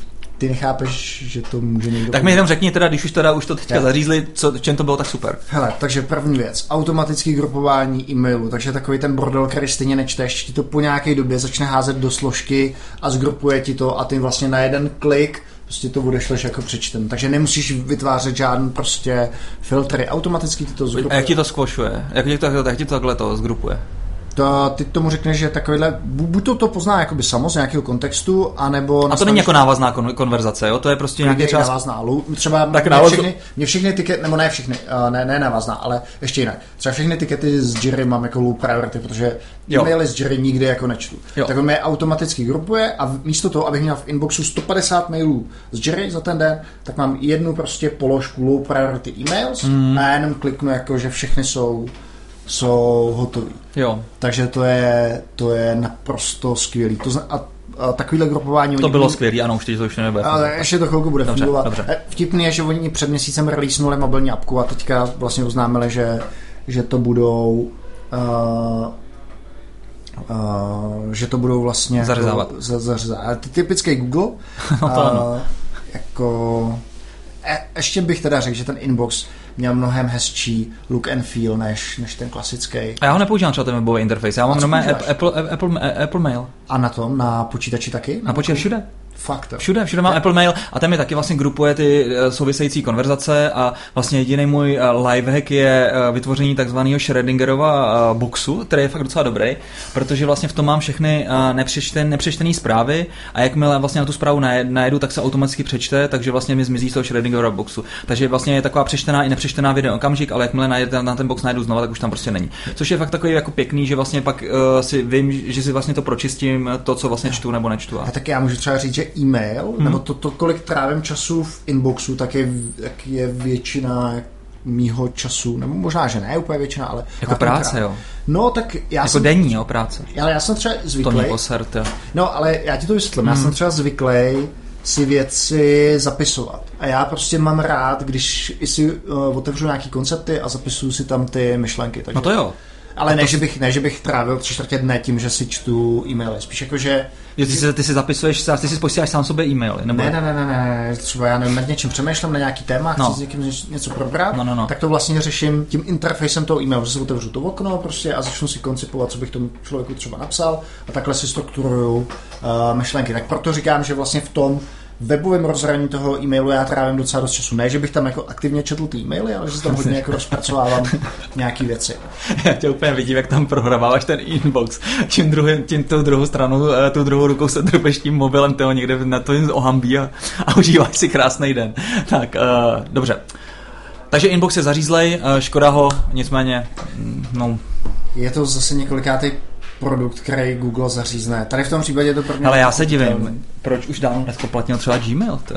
ty nechápeš, že to může někdo... Tak mi jenom řekni teda, když už teda už to teďka zařízli, co, v čem to bylo tak super. Hele, takže první věc, automatické grupování e-mailu, takže takový ten bordel, který stejně nečteš, ti to po nějaké době začne házet do složky a zgrupuje ti to a ty vlastně na jeden klik prostě to odešleš jako přečtem. Takže nemusíš vytvářet žádný prostě filtry, automaticky ti to zgrupuje. A jak ti to skvošuje? Jak ti to, jak ti to takhle to zgrupuje? To, ty tomu řekneš, že takovýhle, buď to to pozná jakoby samo z nějakého kontextu, anebo... A to není jako návazná kon- konverzace, jo? To je prostě nějaký čas... návazná. Třeba tak mě, všechny, mě všechny tikety, nebo ne všechny, ne, ne návazná, ale ještě jinak. Třeba všechny tikety z Jiry mám jako low priority, protože e-maily z Jiry nikdy jako nečtu. Jo. Tak on mě automaticky grupuje a místo toho, abych měl v inboxu 150 mailů z Jiry za ten den, tak mám jednu prostě položku low priority emails mm. a jenom kliknu jako, že všechny jsou jsou hotový. Jo. Takže to je, to je naprosto skvělý. To zna, a, a takovýhle grupování... To bylo skvělý, ano, už teď to už nebude. Ale ještě to chvilku bude dobře, fungovat. Dobře. E, vtipný je, že oni před měsícem releasenuli mobilní apku a teďka vlastně oznámili, že, že to budou uh, uh, že to budou vlastně zařezávat. Jako, za, zařezávat. Ty typický Google. no to ano. jako, e, ještě bych teda řekl, že ten inbox měl mnohem hezčí look and feel než, než ten klasický. A já ho nepoužívám třeba ten webový interface, já mám Apple, Apple, Apple, Apple Mail. A na tom, na počítači taky? Na počítači všude. Fakt. Všude, všude mám Apple Mail a tam mi taky vlastně grupuje ty eh, související konverzace a vlastně jediný můj eh, lifehack je eh, vytvoření takzvaného Schrödingerova boxu, který je fakt docela dobrý, protože vlastně v tom mám všechny nepřečten, nepřečtené zprávy a jakmile vlastně na tu zprávu najedu, tak se automaticky přečte, takže vlastně mi zmizí z toho Schrödingerova boxu. Takže vlastně je taková přečtená i nepřečtená video okamžik, ale jakmile najde, na ten box najdu znova, tak už tam prostě není. Což je fakt takový jako pěkný, že vlastně pak uh, si vím, že si vlastně to pročistím, to, co vlastně čtu nebo nečtu. A tak já můžu třeba říct, že e-mail, hmm. nebo to, to, kolik trávím času v inboxu, tak je, jak je většina mýho času, nebo možná, že ne úplně většina, ale... Jako práce, trávím. jo? No, tak já jako jsem... denní, jo, práce. Ale já jsem třeba zvyklý... To posert, jo. No, ale já ti to vysvětlím. Hmm. Já jsem třeba zvyklý si věci zapisovat. A já prostě mám rád, když si uh, otevřu nějaký koncepty a zapisuju si tam ty myšlenky. Takže... No to jo. Ale ne, to... že bych, ne, že bych trávil tři čtvrtě dne tím, že si čtu e-maily. Spíš jako, že... Jo, ty, si, ty si zapisuješ, ty si posíláš sám sobě e-maily, nebo... Ne, ne, ne, ne, ne, třeba já nevím, nad něčím přemýšlím na nějaký téma, no. chci s někým něco probrat, no, no, no. tak to vlastně řeším tím interfejsem toho e-mailu, že si otevřu to okno prostě a začnu si koncipovat, co bych tomu člověku třeba napsal a takhle si strukturuju uh, myšlenky. Tak proto říkám, že vlastně v tom webovém rozhraní toho e-mailu já trávím docela dost času. Ne, že bych tam jako aktivně četl ty e-maily, ale že tam hodně jako rozpracovávám nějaké věci. Já tě úplně vidím, jak tam prohráváš ten inbox. Tím, druhý, tím tu druhou stranu, eh, tu druhou rukou se drbeš tím mobilem, toho někde na to ohambí a, a užíváš si krásný den. Tak, uh, dobře. Takže inbox je zařízlej, uh, škoda ho, nicméně, mm, no... Je to zase několikátý produkt, který Google zařízne. Tady v tom případě je to mě... Ale já se divím, proč už dávno nespoplatnil třeba Gmail, to?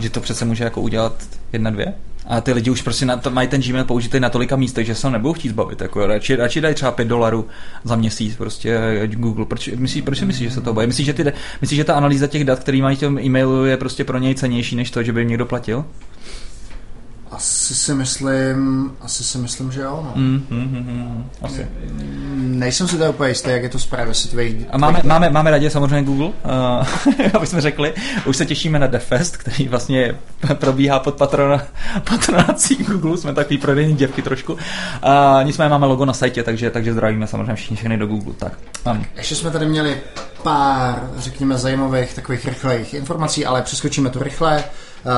Že to přece může jako udělat jedna, dvě? A ty lidi už prostě na to, mají ten Gmail použitý na tolika místech, že se ho nebudou chtít zbavit. Jako, radši, radši dají třeba 5 dolarů za měsíc prostě Google. Proč, myslí, proč si myslíš, že se to bojí? Myslíš, že, ty, myslíš, že ta analýza těch dat, který mají v tom e-mailu, je prostě pro něj cenější než to, že by jim někdo platil? Asi si myslím, asi si myslím, že jo. No. Mm, mm, mm, mm, asi. Nejsem si to úplně jistý, jak je to z privacy tvých... A máme, máme, máme radě samozřejmě Google, uh, aby jsme řekli. Už se těšíme na DeFest, který vlastně probíhá pod patrona, patronací Google. Jsme takový prodejní děvky trošku. Uh, nicméně máme logo na sajtě, takže, takže zdravíme samozřejmě všichni všechny do Google. Tak, mám. Ještě jsme tady měli pár, řekněme, zajímavých takových rychlejch informací, ale přeskočíme to rychle. Uh,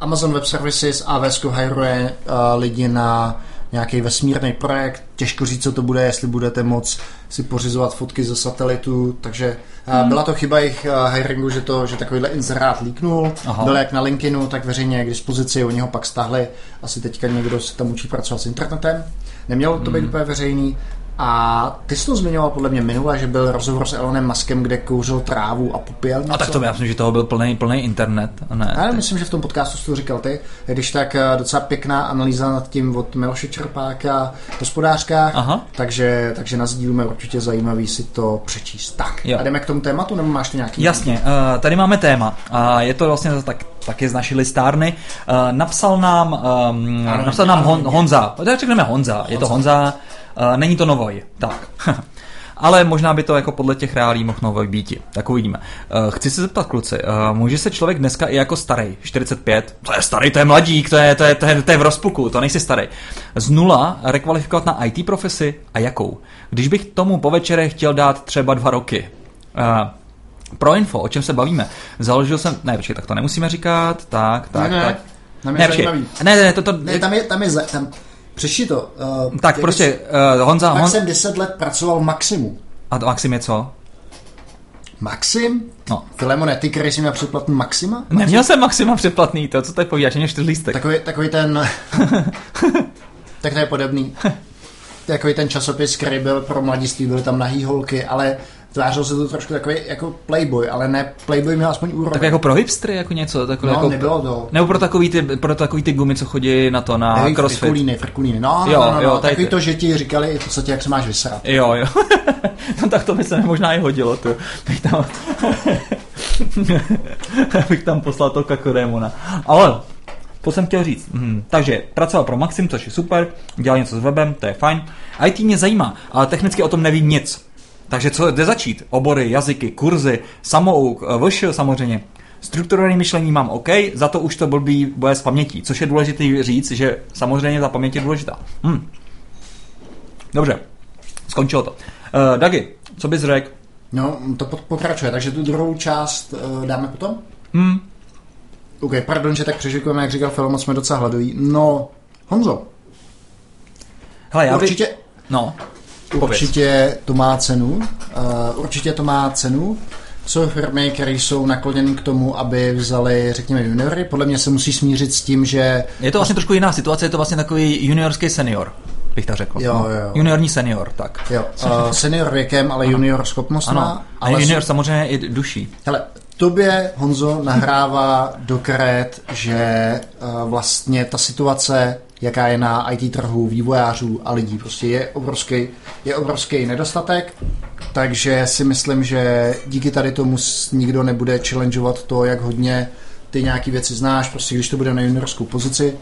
Amazon Web Services AWS hajruje uh, lidi na nějaký vesmírný projekt. Těžko říct, co to bude, jestli budete moc si pořizovat fotky ze satelitu, takže hmm. byla to chyba jejich hiringu, že, to, že takovýhle inzerát líknul. Aha. Byl jak na LinkedInu, tak veřejně k dispozici, oni ho pak stáhli. Asi teďka někdo si tam učí pracovat s internetem. Nemělo to být hmm. úplně veřejný. A ty jsi to zmiňoval podle mě minule, že byl rozhovor s Elonem Maskem, kde kouřil trávu a popíjel něco. A tak to já myslím, že toho byl plný, plný internet. Ne, Ale myslím, že v tom podcastu jsi to říkal ty. Když tak eh, docela pěkná analýza nad tím od Miloše Čerpáka v hospodářkách, Aha. Takže, takže nás dílíme určitě zajímavý si to přečíst. Tak, jo. a jdeme k tomu tématu, nebo máš to nějaký? Jasně, uh, tady máme téma. A je to vlastně tak, taky z naší listárny. Uh, napsal nám, um, ano, napsal nám Hon, Honza. Tak řekneme Honza. Honza. Je to Honza Uh, není to novoj, tak. Ale možná by to jako podle těch reálí mohl nový být. Tak uvidíme. Uh, chci se zeptat, kluci, uh, může se člověk dneska i jako starý, 45, to je starý, to je mladík, to je, to je, to je, to je v rozpuku, to nejsi starý. Z nula rekvalifikovat na IT profesi a jakou? Když bych tomu po večere chtěl dát třeba dva roky. Uh, pro info, o čem se bavíme. Založil jsem, ne, počkej, tak to nemusíme říkat, tak, tak, ne, tak. Ne, ne, ne, ne, to, to, ne, tam je, tam je, tam, Přeši to. Uh, tak prostě uh, Honza... Tak Hon... jsem 10 let pracoval Maximu. A to Maxim je co? Maxim? No. Filemone, ty, který jsi měl předplatný Maxima? Maxim? Neměl jsem Maxima předplatný, to co tady povídáš, měl čtyřlístek. Takový, takový ten... tak to je podobný. Takový ten časopis, který byl pro mladiství, byly tam nahý holky, ale tvářil se to trošku takový jako Playboy, ale ne, Playboy měl aspoň úroveň. Tak jako pro hipstry, jako něco takové. No, jako, nebylo to. Nebo pro takový ty, pro takový ty gumy, co chodí na to, na Nevím, crossfit. Frikulíny, frikulíny. No, no, jo, no, no, jo, takový ty. to, že ti říkali v podstatě, jak se máš vysrat. Jo, jo. no tak to by se možná i hodilo, to. Bych tam, bych tam poslal to kakodémona. Ale To jsem chtěl říct. Mhm. Takže pracoval pro Maxim, což je super, dělal něco s webem, to je fajn. IT mě zajímá, ale technicky o tom nevím nic. Takže co jde začít? Obory, jazyky, kurzy, samouk, eh, vš samozřejmě. Strukturované myšlení mám OK, za to už to blbý bude z paměti, což je důležité říct, že samozřejmě ta paměť je důležitá. Hm. Dobře, skončilo to. Uh, Dagi, co bys řekl? No, to pokračuje, takže tu druhou část uh, dáme potom? Hmm. OK, pardon, že tak přežikujeme, jak říkal Film, jsme docela hladoví. No, Honzo. Hele, já určitě, by... no, určitě to má cenu. Uh, určitě to má cenu. Jsou firmy, které jsou nakloněny k tomu, aby vzali, řekněme, juniory. Podle mě se musí smířit s tím, že... Je to vlastně trošku jiná situace, je to vlastně takový juniorský senior bych tak řekl. Jo, no. jo. Juniorní senior, tak. Jo, uh, senior věkem, ale ano. junior schopnostma. Ano, ale junior samozřejmě i duší. Hele, tobě, Honzo, nahrává do kret, že uh, vlastně ta situace, jaká je na IT trhu, vývojářů a lidí, prostě je obrovský, je obrovský nedostatek, takže si myslím, že díky tady tomu nikdo nebude challengeovat to, jak hodně ty nějaký věci znáš, prostě když to bude na juniorskou pozici,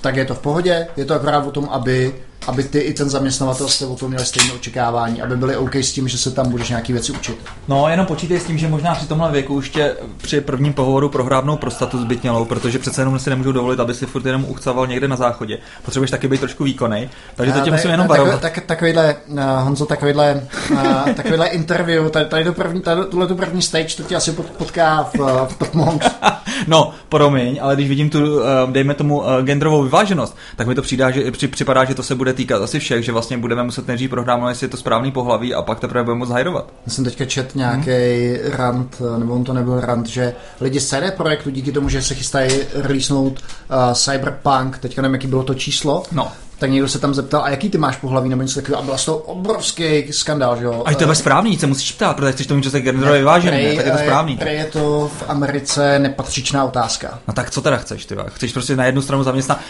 tak je to v pohodě, je to akorát o tom, aby aby ty i ten zaměstnavatel jste o tom měli stejné očekávání, aby byli OK s tím, že se tam budeš nějaký věci učit. No, jenom počítej s tím, že možná při tomhle věku už tě při prvním pohovoru prohrábnou prostatu zbytnělou, protože přece jenom si nemůžu dovolit, aby si furt jenom uchcaval někde na záchodě. Potřebuješ taky být trošku výkonný, takže to tě musím jenom varovat. Tak, takovýhle, uh, Honzo, takovýhle, uh, takovýhle interview, tady, tady, to první, tady tuhle tu první stage, to tě asi potká v, v Top Monks. no, promiň, ale když vidím tu, dejme tomu, genderovou vyváženost, tak mi to přidá, že, při, připadá, že to se bude týkat asi všech, že vlastně budeme muset nejdřív prohrávat, jestli je to správný pohlaví a pak teprve budeme moc hajrovat. Já jsem teďka čet nějaký hmm. rant, nebo on to nebyl rant, že lidi z CD Projektu díky tomu, že se chystají releasenout uh, Cyberpunk, teďka nevím, jaký bylo to číslo, no tak někdo se tam zeptal, a jaký ty máš pohlaví nebo něco takového. A byl to obrovský skandál, že jo. A je to ve správný, se musíš ptát, protože chceš to mít, že se genderově vyvážený, tak je to správný. Prej je to v Americe nepatřičná otázka. No tak co teda chceš, ty? Chceš prostě na jednu stranu zaměstnat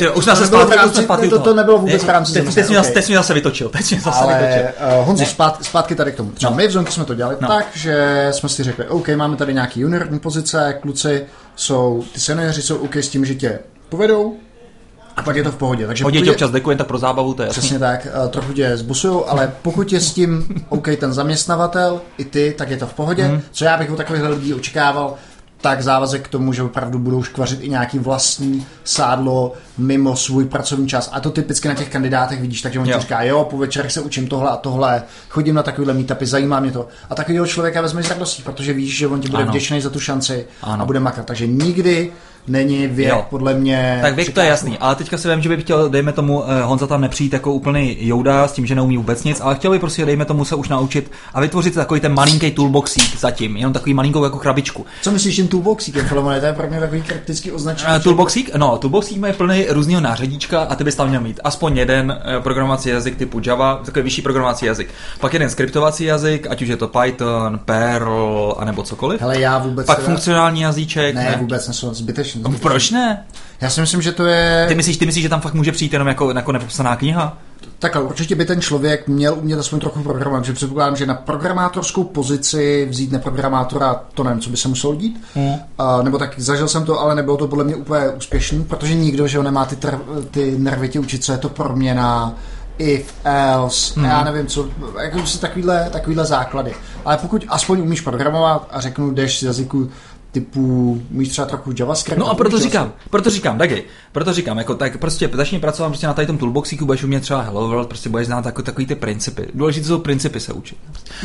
Hey, už nás se zpátky, zpátky to, to nebylo vůbec v rámci teď, teď, okay. teď jsi zase vytočil. Teď jsi zase Ale, vytočil. Uh, Honzo, zpátky, zpátky tady k tomu. Třeba no. my v Zonku jsme to dělali no. tak, že jsme si řekli, OK, máme tady nějaký juniorní pozice, kluci jsou, ty seniori jsou OK s tím, že tě povedou, a pak je to v pohodě. Takže Hodně tě občas dekuje tak pro zábavu, to je Přesně tak, uh, trochu tě zbusujou, ale pokud je s tím OK ten zaměstnavatel, i ty, tak je to v pohodě. Mm. Co já bych od takových lidí očekával, tak závazek k tomu, že opravdu budou škvařit i nějaký vlastní sádlo mimo svůj pracovní čas. A to typicky na těch kandidátech vidíš, takže on ti říká, jo, po večerech se učím tohle a tohle, chodím na takovýhle meetupy, zajímá mě to. A takového člověka vezmeš z radostí, protože víš, že on ti bude ano. vděčný za tu šanci ano. a bude makat. Takže nikdy není věk, jo. podle mě. Tak věk to je jasný, ale teďka si vím, že by chtěl, dejme tomu, eh, Honza tam nepřijít jako úplný Jouda s tím, že neumí vůbec nic, ale chtěl by prostě, dejme tomu, se už naučit a vytvořit takový ten malinký toolboxík zatím, jenom takový malinkou jako krabičku. Co myslíš tím toolboxíkem, Filemone? To je pro mě takový kritický označení. Uh, toolboxík? No, toolboxík má plný různého nářadíčka a ty bys tam měl mít aspoň jeden eh, programovací jazyk typu Java, takový vyšší programovací jazyk. Pak jeden skriptovací jazyk, ať už je to Python, Perl, anebo cokoliv. Hele, já vůbec. Pak teda... funkcionální jazyček. Ne, ne? vůbec nesou zbytečně. Proč ne? Já si myslím, že to je... Ty myslíš, ty myslíš, že tam fakt může přijít jenom jako, jako nepopsaná kniha? Takhle, určitě by ten člověk měl umět aspoň trochu programovat, že předpokládám, že na programátorskou pozici vzít neprogramátora, to nevím, co by se muselo dít. Hmm. Uh, nebo tak zažil jsem to, ale nebylo to podle mě úplně úspěšný, protože nikdo, že ho nemá ty, tr- ty nervy učit, co je to proměna, if, else, hmm. já nevím co, jako si takovýhle, takovýhle základy. Ale pokud aspoň umíš programovat a řeknu, jdeš z jazyku typu, umíš třeba trochu JavaScript. No a proto říkám, proto říkám, Dagi, proto říkám, jako tak prostě začni pracovat prostě na tady tom toolboxíku, budeš umět třeba Hello World, prostě budeš znát jako, takový ty principy. Důležité jsou principy se učit.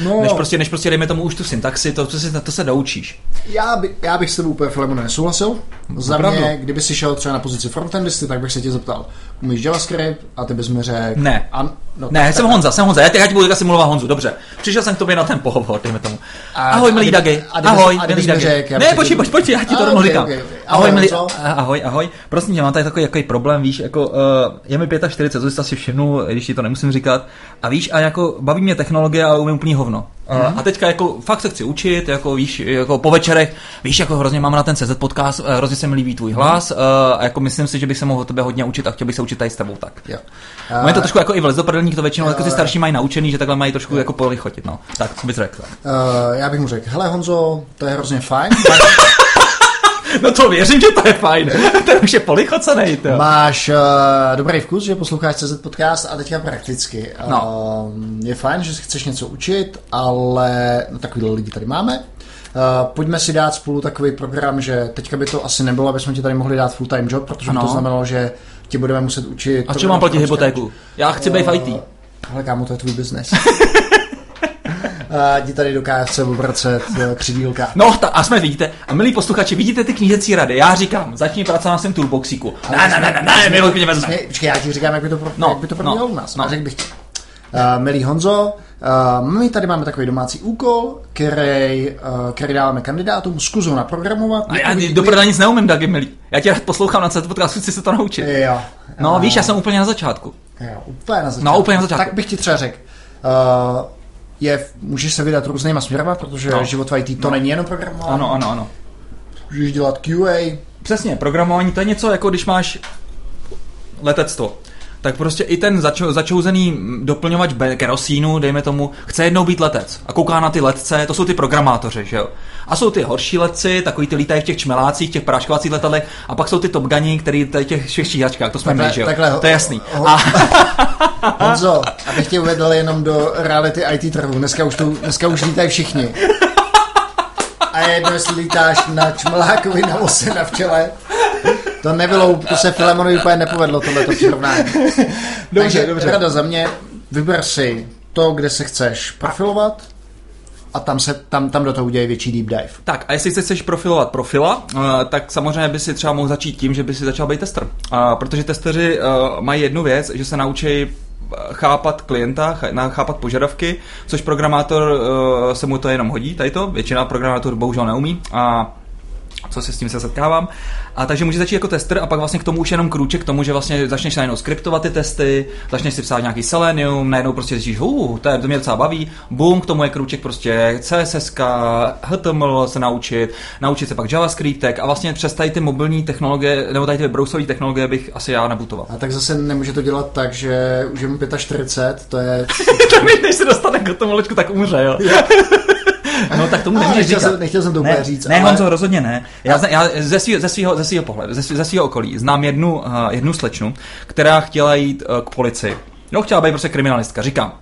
No. Než prostě, než prostě dejme tomu už tu syntaxi, to, to, se, to se doučíš. Já, by, já bych s tebou úplně Filemone nesouhlasil. Za Opravdu. mě, kdyby si šel třeba na pozici frontendisty, tak bych se tě zeptal, umíš JavaScript a ty bys mi řekl... Ne. An, no, ne, tak, jsem tak, Honza, jsem Honza, já teď budu budu simulovat Honzu, dobře. Přišel jsem k tobě na ten pohovor, dejme tomu. A, ahoj, milý Dagi. Ahoj, milý Dagi. Ne, počkej, počkej, počkej, já ti to rovnou říkám. Ahoj, milí, ahoj, ahoj. Prosím tě, mám tady takový, takový problém, víš, jako uh, je mi 45, to jsi asi všimnul, když ti to nemusím říkat. A víš, a jako baví mě technologie, ale umím úplný hovno. Uh, a teďka jako fakt se chci učit, jako víš, jako po večerech, víš, jako hrozně mám na ten CZ podcast, uh, hrozně se mi líbí tvůj hlas uh, a jako myslím si, že bych se mohl tebe hodně učit a chtěl bych se učit tady s tebou tak. Jo. Uh, je to trošku jako i vlez do to většinou, uh, jako ty starší mají naučený, že takhle mají trošku uh, jako polichotit, no. Tak, co bys řekl? Uh, já bych mu řekl, hele Honzo, to je hrozně fajn. No to věřím, že to je fajn. Ten už je polichocený. To. Máš uh, dobrý vkus, že posloucháš CZ podcast a teďka prakticky. No. Uh, je fajn, že si chceš něco učit, ale no, takovýhle lidi tady máme. Uh, pojďme si dát spolu takový program, že teďka by to asi nebylo, aby jsme ti tady mohli dát full-time job, protože Ano. to znamenalo, že ti budeme muset učit... A čím mám platit hypotéku? Já chci být v IT. Ale kámo, to je tvůj biznes. A jdi tady do KFC obracet křidílka. No ta, a jsme vidíte, a milí posluchači, vidíte ty knížecí rady. Já říkám, začni pracovat na svém toolboxíku. Ne, ne, ne, ne, ne, my ho klidně vezmeme. Počkej, já ti říkám, jak by to, pro, No, jak by to probíhalo no, u nás. no. No. Řekl bych ti. Uh, milý Honzo, uh, my tady máme takový domácí úkol, který, uh, který dáváme kandidátům, zkus ho naprogramovat. A já do nic neumím, Dagi, milý. Já tě rád poslouchám na CT podcastu, chci se to naučit. Jo. No, Uh, víš, já jsem úplně na začátku. Jo, úplně na začátku. No, úplně na začátku. Tak bych ti třeba řekl, uh, je, můžeš se vydat různýma směrama, protože No. život v IT to No. není jenom programování. Ano, ano, ano. Můžeš dělat QA, Přesně, programování to je něco jako když máš letectvo. Tak prostě i ten začo, začouzený doplňovač kerosínu, dejme tomu, chce jednou být letec a kouká na ty letce, to jsou ty programátoři, že jo. A jsou ty horší letci, takový ty lítají v těch čmelácích, těch práškovacích letadlech, a pak jsou ty Top Guni, který tady těch všech štíhačkách, to jsme Takhle- my, že jo. takhle to je jasný. ho- A, Honzo, abych tě uvedl jenom do reality IT trhu. Dneska už, tu, dneska už lítají všichni. A je jedno, jestli lítáš na čmelákovi, na ose, na včele. To nebylo, to se Filemonovi úplně nepovedlo, tohleto přirovnání. Takže, dobře. rada za mě, vyber si to, kde se chceš profilovat a tam, se, tam, tam do toho udělej větší deep dive. Tak a jestli chceš profilovat profila, eh, tak samozřejmě by si třeba mohl začít tím, že by si začal být tester. A Protože testeři eh, mají jednu věc, že se naučí eh, chápat klienta, chápat požadavky, což programátor se mu to jenom hodí, tady to, většina programátorů bohužel neumí a co se s tím se setkávám. A takže může začít jako tester a pak vlastně k tomu už jenom krůček k tomu, že vlastně začneš najednou skriptovat ty testy, začneš si psát nějaký Selenium, najednou prostě zjistíš, uh, to, je, to mě docela baví, boom, k tomu je krůček prostě CSS, HTML se naučit, naučit se pak JavaScriptek a vlastně přes tady ty mobilní technologie, nebo tady ty browserové technologie bych asi já nabutoval. A tak zase nemůže to dělat tak, že už je mu 45, to je... tak než se dostane k tomu loďku, tak umře, jo. No tak tomu nemůžeš nechtěl říkat. jsem- nechtěl jsem to ne, úplně říct, Ne, ale- Honzo, rozhodně ne. Já, zna, já ze svého ze svýho, ze svýho pohledu, ze, svý- ze svýho okolí znám jednu, uh, jednu slečnu, která chtěla jít uh, k policii. No, chtěla být prostě kriminalistka. Říkám,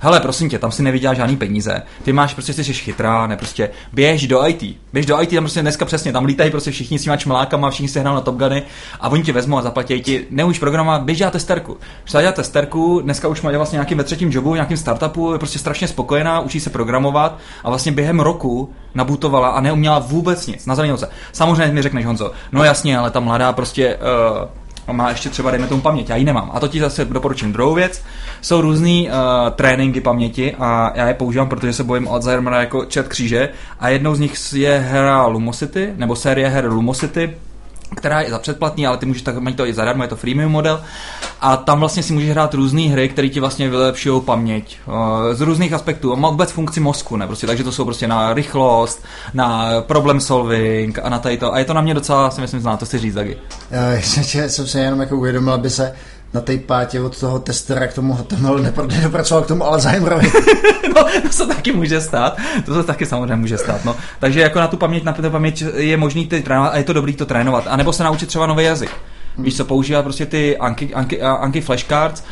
hele, prosím tě, tam si nevydělá žádný peníze. Ty máš prostě, jsi chytrá, ne prostě, běž do IT. Běž do IT, tam prostě dneska přesně, tam lítají prostě všichni s těma čmelákama, všichni se hrajou na Top Guny a oni tě vezmou a zaplatí ti, neumíš programovat, běž dělat testerku. Šla dělat testerku, dneska už má vlastně nějakým ve třetím jobu, nějakým startupu, je prostě strašně spokojená, učí se programovat a vlastně během roku nabutovala a neuměla vůbec nic. Na se. Samozřejmě mi řekneš, Honzo, no jasně, ale ta mladá prostě uh, má ještě třeba, dejme tomu paměť, já ji nemám. A to ti zase doporučím. Druhou věc, jsou různý uh, tréninky paměti a já je používám, protože se bojím Alzheimera jako čet kříže a jednou z nich je hra Lumosity, nebo série her Lumosity, která je za předplatný, ale ty můžeš tak, mají to i zadarmo, je to freemium model. A tam vlastně si můžeš hrát různé hry, které ti vlastně vylepšují paměť uh, z různých aspektů. A má vůbec funkci mozku, ne? Prostě, takže to jsou prostě na rychlost, na problem solving a na tady to. A je to na mě docela, si myslím, zná, to si říct, taky. Já jsem se jenom jako uvědomil, aby se na té pátě od toho testera k tomu HTML nedopracoval k tomu Alzheimerovi. no, to se taky může stát. To se taky samozřejmě může stát. No. Takže jako na tu paměť, na tu paměť je možný ty trénovat a je to dobrý to trénovat. A nebo se naučit třeba nový jazyk. Víš co, používat prostě ty Anki, Anki, Anki flashcards,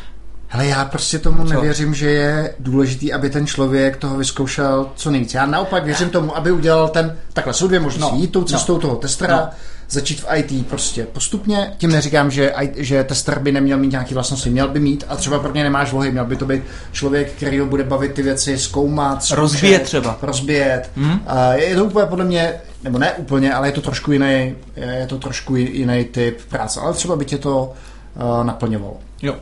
Hele, já prostě tomu Co? nevěřím, že je důležitý, aby ten člověk toho vyzkoušel co nejvíc. Já naopak věřím tomu, aby udělal ten, takhle jsou dvě možnosti, No, jít tou cestou no. toho testera, No. Začít v IT prostě postupně. Tím neříkám, že, že tester by neměl mít nějaký vlastnosti, měl by mít a třeba pro ně nemáš vlohy, měl by to být člověk, který ho bude bavit ty věci zkoumat, zkoušet, Rozbíjet třeba. Rozbíjet. Hmm? A je to úplně podle mě, nebo ne úplně, ale je to trošku jiný, je to trošku jiný typ práce, ale třeba by tě to uh, naplňovalo. Jo.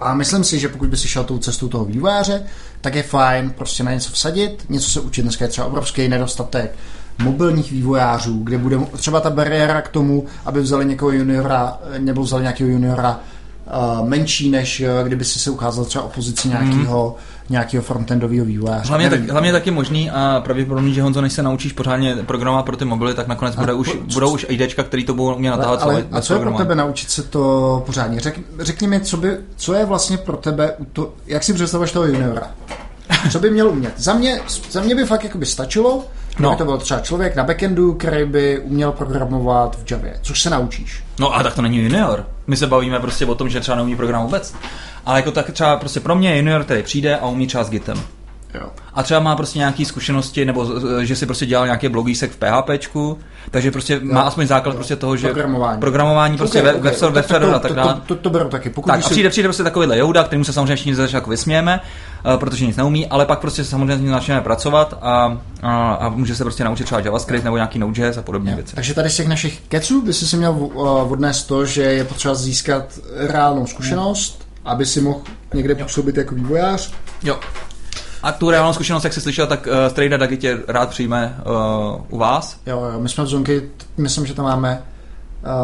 A myslím si, že pokud by si šel tou cestou toho vývojáře, tak je fajn prostě na něco vsadit, něco se učit. Dneska je třeba obrovský nedostatek mobilních vývojářů, kde bude třeba ta bariéra k tomu, aby vzali někoho juniora, nebo vzali nějakého juniora uh, menší, než uh, kdyby si se ucházel třeba o pozici nějakého, nějakého frontendového vývojáře. Hlavně, tak, hlavně taky možný a pravděpodobný, že Honzo, než se naučíš pořádně programovat pro ty mobily, tak nakonec bude už, po- budou už IDčka, který to budou umět natáhat ale, celé a co je pro tebe naučit se to pořádně? Řek, řekni mi, co, by, co je vlastně pro tebe, u to, jak si představuješ toho juniora? Co by měl umět? Za mě, za mě by fakt jakoby stačilo, No. to byl třeba člověk na backendu, který by uměl programovat v Javě, což se naučíš. No a tak to není junior. My se bavíme prostě o tom, že třeba neumí program vůbec. Ale jako tak třeba prostě pro mě junior, který přijde a umí třeba s Gitem. Jo. A třeba má prostě nějaké zkušenosti, nebo že si prostě dělal nějaký blogísek v PHPčku, takže prostě jo. má aspoň základ jo. prostě toho, že programování, programování prostě okay, okay. web, web a tak dále. To, to, to, to, beru taky. Pokud tak, a přijde, přijde prostě takovýhle Jouda, kterým se samozřejmě všichni začátku vysmějeme, uh, protože nic neumí, ale pak prostě samozřejmě začneme pracovat a, a, a, může se prostě naučit třeba JavaScript nebo nějaký Node.js a podobně věci. Takže tady z těch našich keců by si si měl uh, odnést to, že je potřeba získat reálnou zkušenost, aby si mohl někde působit jako vývojář. Jo. A tu reálnou zkušenost, jak jsi slyšel, tak uh, Strejda Dagi tě rád přijme uh, u vás? Jo, jo, my jsme v Zonky, myslím, že tam máme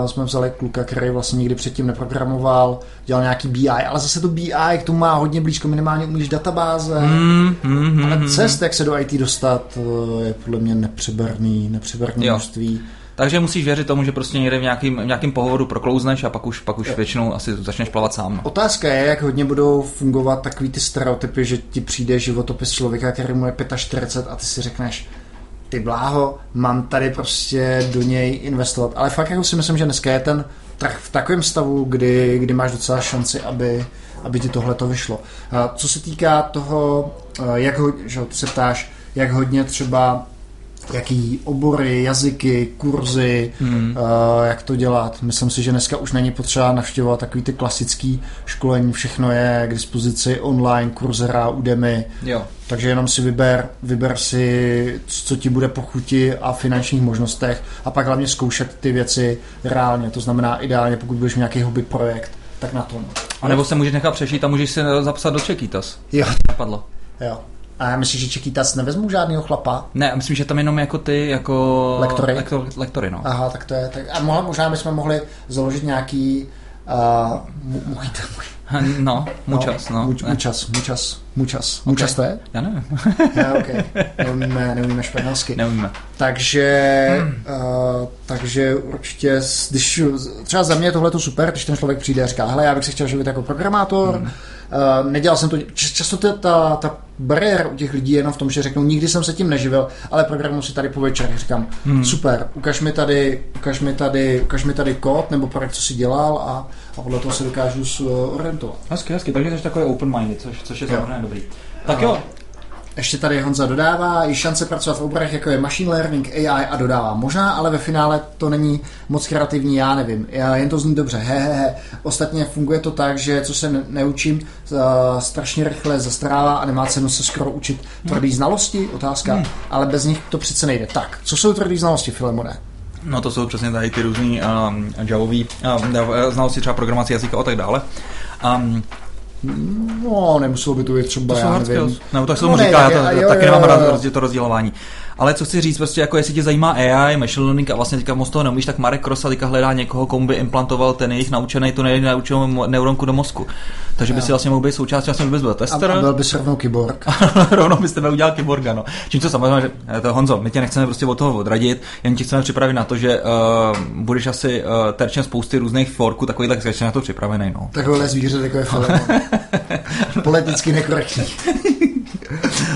Uh, jsme vzali kluka, který vlastně nikdy předtím neprogramoval, dělal nějaký BI, ale zase to BI k tomu má hodně blízko, minimálně umíš databáze, mm, mm, ale cest, jak se do IT dostat, je podle mě nepřeberný, nepřeberný množství. Takže musíš věřit tomu, že prostě někde v nějakým, v nějakým pohovoru proklouzneš a pak už, pak už většinou asi začneš plavat sám. Otázka je, jak hodně budou fungovat takový ty stereotypy, že ti přijde životopis člověka, který mu je 45 a ty si řekneš, ty bláho, mám tady prostě do něj investovat. Ale fakt jako si myslím, že dneska je ten trh v takovém stavu, kdy, kdy máš docela šanci, aby, aby ti tohle to vyšlo. A co se týká toho, jak ho, že se ptáš, jak hodně třeba jaký obory, jazyky, kurzy, hmm. uh, jak to dělat. Myslím si, že dneska už není potřeba navštěvovat takový ty klasický školení, všechno je k dispozici online, Coursera, Udemy. Jo. Takže jenom si vyber, vyber si, co ti bude po chuti a finančních možnostech a pak hlavně zkoušet ty věci reálně. To znamená ideálně, pokud budeš nějaký hobby projekt, tak na tom. A nebo se můžeš nechat přešít a můžeš se zapsat do Čekýtas. Jo. Napadlo. Jo. A já myslím, že Čekýtas nevezmu žádného chlapa? Ne, myslím, že tam jenom jako ty, jako... Lektory? Lektor, lektory, no. Aha, tak to je... Tak, a mohla, možná bychom mohli založit nějaký... Uh, můj, No, mučas, no. Muč, mučas, mučas, mučas. Okay. Mučas to je? Já nevím. Já, okay. Neumíme, neumíme španělsky. Neumíme. Takže, hmm. uh, takže určitě, když třeba za mě je tohle to super, když ten člověk přijde a říká, hele, já bych si chtěl živit jako programátor, hmm. Uh, nedělal jsem to, často ta, ta, ta bariéra u těch lidí je jenom v tom, že řeknou, nikdy jsem se tím neživil, ale programu si tady po večerech říkám, hmm. super, ukaž mi tady, ukaž mi tady, ukaž mi tady kód nebo projekt, co si dělal a, a podle toho se dokážu orientovat. Hezky, hezky, takže jsi takový open-minded, což, což je samozřejmě dobrý. Tak jo, ještě tady Honza dodává, je šance pracovat v oborech, jako je machine learning, AI a dodává. Možná, ale ve finále to není moc kreativní, já nevím. Já, jen to zní dobře. He, he, he. Ostatně funguje to tak, že co se neučím, uh, strašně rychle zastrává a nemá cenu se skoro učit tvrdý znalosti, otázka, hmm. ale bez nich to přece nejde. Tak, co jsou tvrdý znalosti, Filemone? No to jsou přesně tady ty různý um, javový uh, znalosti třeba programací jazyka a tak dále. Um, No, nemuselo by to být třeba, to já nevím. No, tak se tomu no, říká, ne, já to, jo, taky jo, nemám rád to rozdělování. Ale co chci říct, prostě jako jestli tě zajímá AI, machine learning a vlastně teďka moc toho neumíš, tak Marek Krosa hledá někoho, komu by implantoval ten jejich naučený, tu naučenou neuronku do mozku. Takže by si vlastně mohl být součástí, vlastně bys byl tester. A, byl bys rovnou kyborg. rovnou byste tebe udělal kyborga, no. Čím to samozřejmě, že eh, to Honzo, my tě nechceme prostě od toho odradit, jen ti chceme připravit na to, že uh, budeš asi uh, terčem spousty různých forků, takový tak na to připravený, no. Takové zvíře, takové Politicky nekorektní.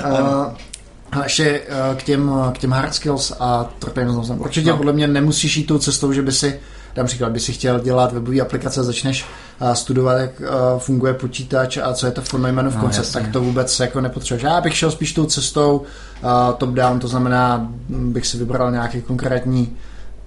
uh, a ještě uh, k těm, k těm hard skills a trpělivostem. Určitě no. podle mě nemusíš jít tou cestou, že by si, dám příklad, by si chtěl dělat webové aplikace, začneš uh, studovat, jak funguje počítač a co je to v Neumannův no, koncept, tak to vůbec jako nepotřebuješ. Já bych šel spíš tou cestou top-down, to znamená, bych si vybral nějaký konkrétní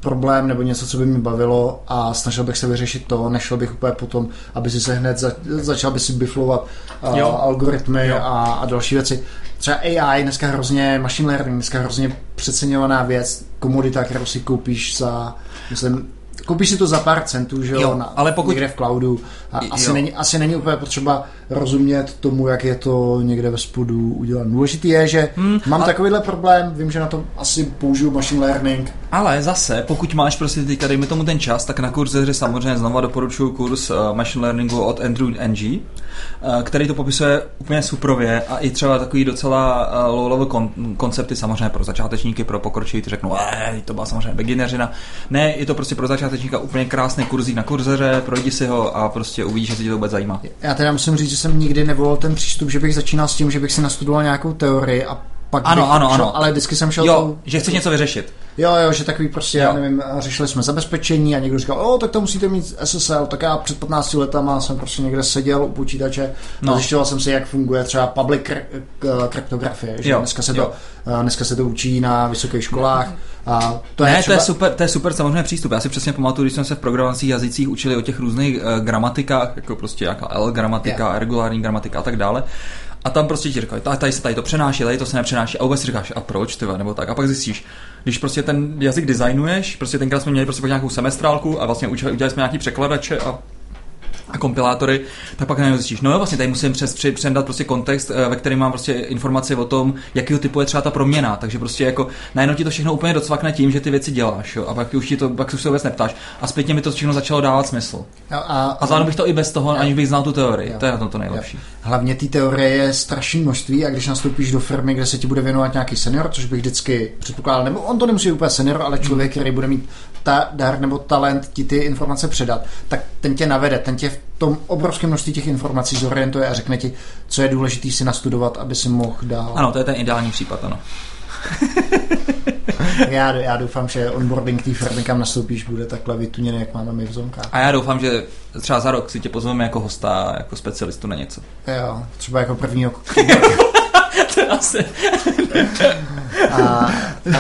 problém nebo něco, co by mě bavilo a snažil bych se vyřešit to, nešel bych úplně potom, aby si se hned za, začal by si biflovat uh, algoritmy jo. A, a další věci. Třeba AI dneska hrozně, machine learning dneska hrozně přeceňovaná věc, komodita, kterou si koupíš za, myslím, koupíš si to za pár centů, že jo, jo na, ale pokud... někde v cloudu. A asi, není, asi není úplně potřeba rozumět tomu, jak je to někde ve spodu udělat. Důležitý je, že hmm, mám ale... takovýhle problém, vím, že na to asi použiju machine learning. Ale zase, pokud máš prostě teďka, dejme tomu ten čas, tak na kurze samozřejmě znova doporučuji kurz uh, machine learningu od Andrew Ng, uh, který to popisuje úplně suprově a i třeba takový docela uh, low-level kon- koncepty samozřejmě pro začátečníky, pro pokročilí, ty řeknou, to byla samozřejmě beginnerina. Ne, je to prostě pro začátečníka úplně krásný kurzík na kurzeře, projdi si ho a prostě uvidíš, že se ti to vůbec zajímá. Já teda musím říct, že jsem nikdy nevolil ten přístup, že bych začínal s tím, že bych si nastudoval nějakou teorii a pak Ano, bych ano, šel, ano. ale vždycky jsem šel Jo, tou- že chceš něco vyřešit. Jo, jo, že takový prostě, Jo. já nevím, řešili jsme zabezpečení a někdo říkal, o, tak to musíte mít SSL, tak já před 15 letama jsem prostě někde seděl u počítače No. a zjišťoval jsem si, jak funguje třeba public k- kryptografie, že Jo, dneska se, jo. to, eh, dneska se to učí na vysokých školách a to je ne, třeba... to je super, to je super samozřejmě přístup. Já si přesně pamatuju, když jsme se v programovacích jazycích učili o těch různých uh, gramatikách, jako prostě jaká L gramatika, Yeah. regulární gramatika a tak dále. A tam prostě ti říkají, "Ta- tady se tady to přenáší, tady to se nepřenáší. A vůbec si říkáš, a proč, ty nebo tak. A pak zjistíš, když prostě ten jazyk designuješ, prostě tenkrát jsme měli prostě nějakou semestrálku a vlastně udělali jsme nějaký překladače a a kompilátory, tak pak najednou zjistíš, no jo, vlastně tady musím přes, při, předat prostě kontext, eh, ve kterém mám prostě informaci o tom, jakého typu je třeba ta proměna, takže prostě jako najednou ti to všechno úplně docvakne tím, že ty věci děláš, jo, a pak už ti to, pak už se vůbec neptáš. A zpětně mi to všechno začalo dávat smysl. A, a, A zvládnu bych to i bez toho, aniž bych znal tu teorii. Jo. To je na tom to nejlepší. Hlavně té teorie je strašné množství a když nastoupíš do firmy, kde se ti bude věnovat nějaký senior, což bych vždycky předpokládal, nebo on to nemusí být úplně senior, ale člověk, který bude mít ta dar nebo talent ti ty informace předat, tak ten tě navede, ten tě v tom obrovském množství těch informací zorientuje a řekne ti, co je důležité si nastudovat, aby si mohl dál. Ano, to je ten ideální případ, ano. Já, já doufám, že onboarding té firmy, kam nastoupíš, bude takhle vytuněný, jak máme my v zónkách. A já doufám, že třeba za rok si tě pozveme jako hosta, jako specialistu na něco. Jo, třeba jako prvního to je asi... A,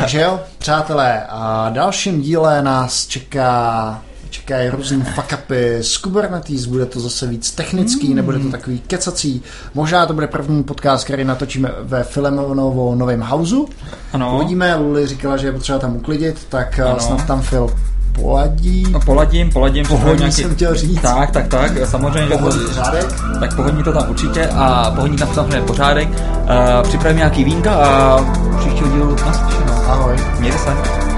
takže jo, přátelé, a dalším díle nás čeká čekají různý fuck-upy z Kubernetes, bude to zase víc technický, mm. nebude to takový kecací. Možná to bude první podcast, který natočíme ve Filemonovo novém houseu. Ano. Uvidíme, Luli říkala, že je potřeba tam uklidit, tak ano. Ano. snad tam Phil poladí. No, poladím, poladím. Pohodní připravím jsem chtěl říct. Tak, tak, tak, samozřejmě. Pohodní řádek. Tak pohodní to tam určitě a pohodní tam samozřejmě pořádek. Uh, připravím nějaký vínka a příštího dílu naslyšenou. Ahoj. Mějte se.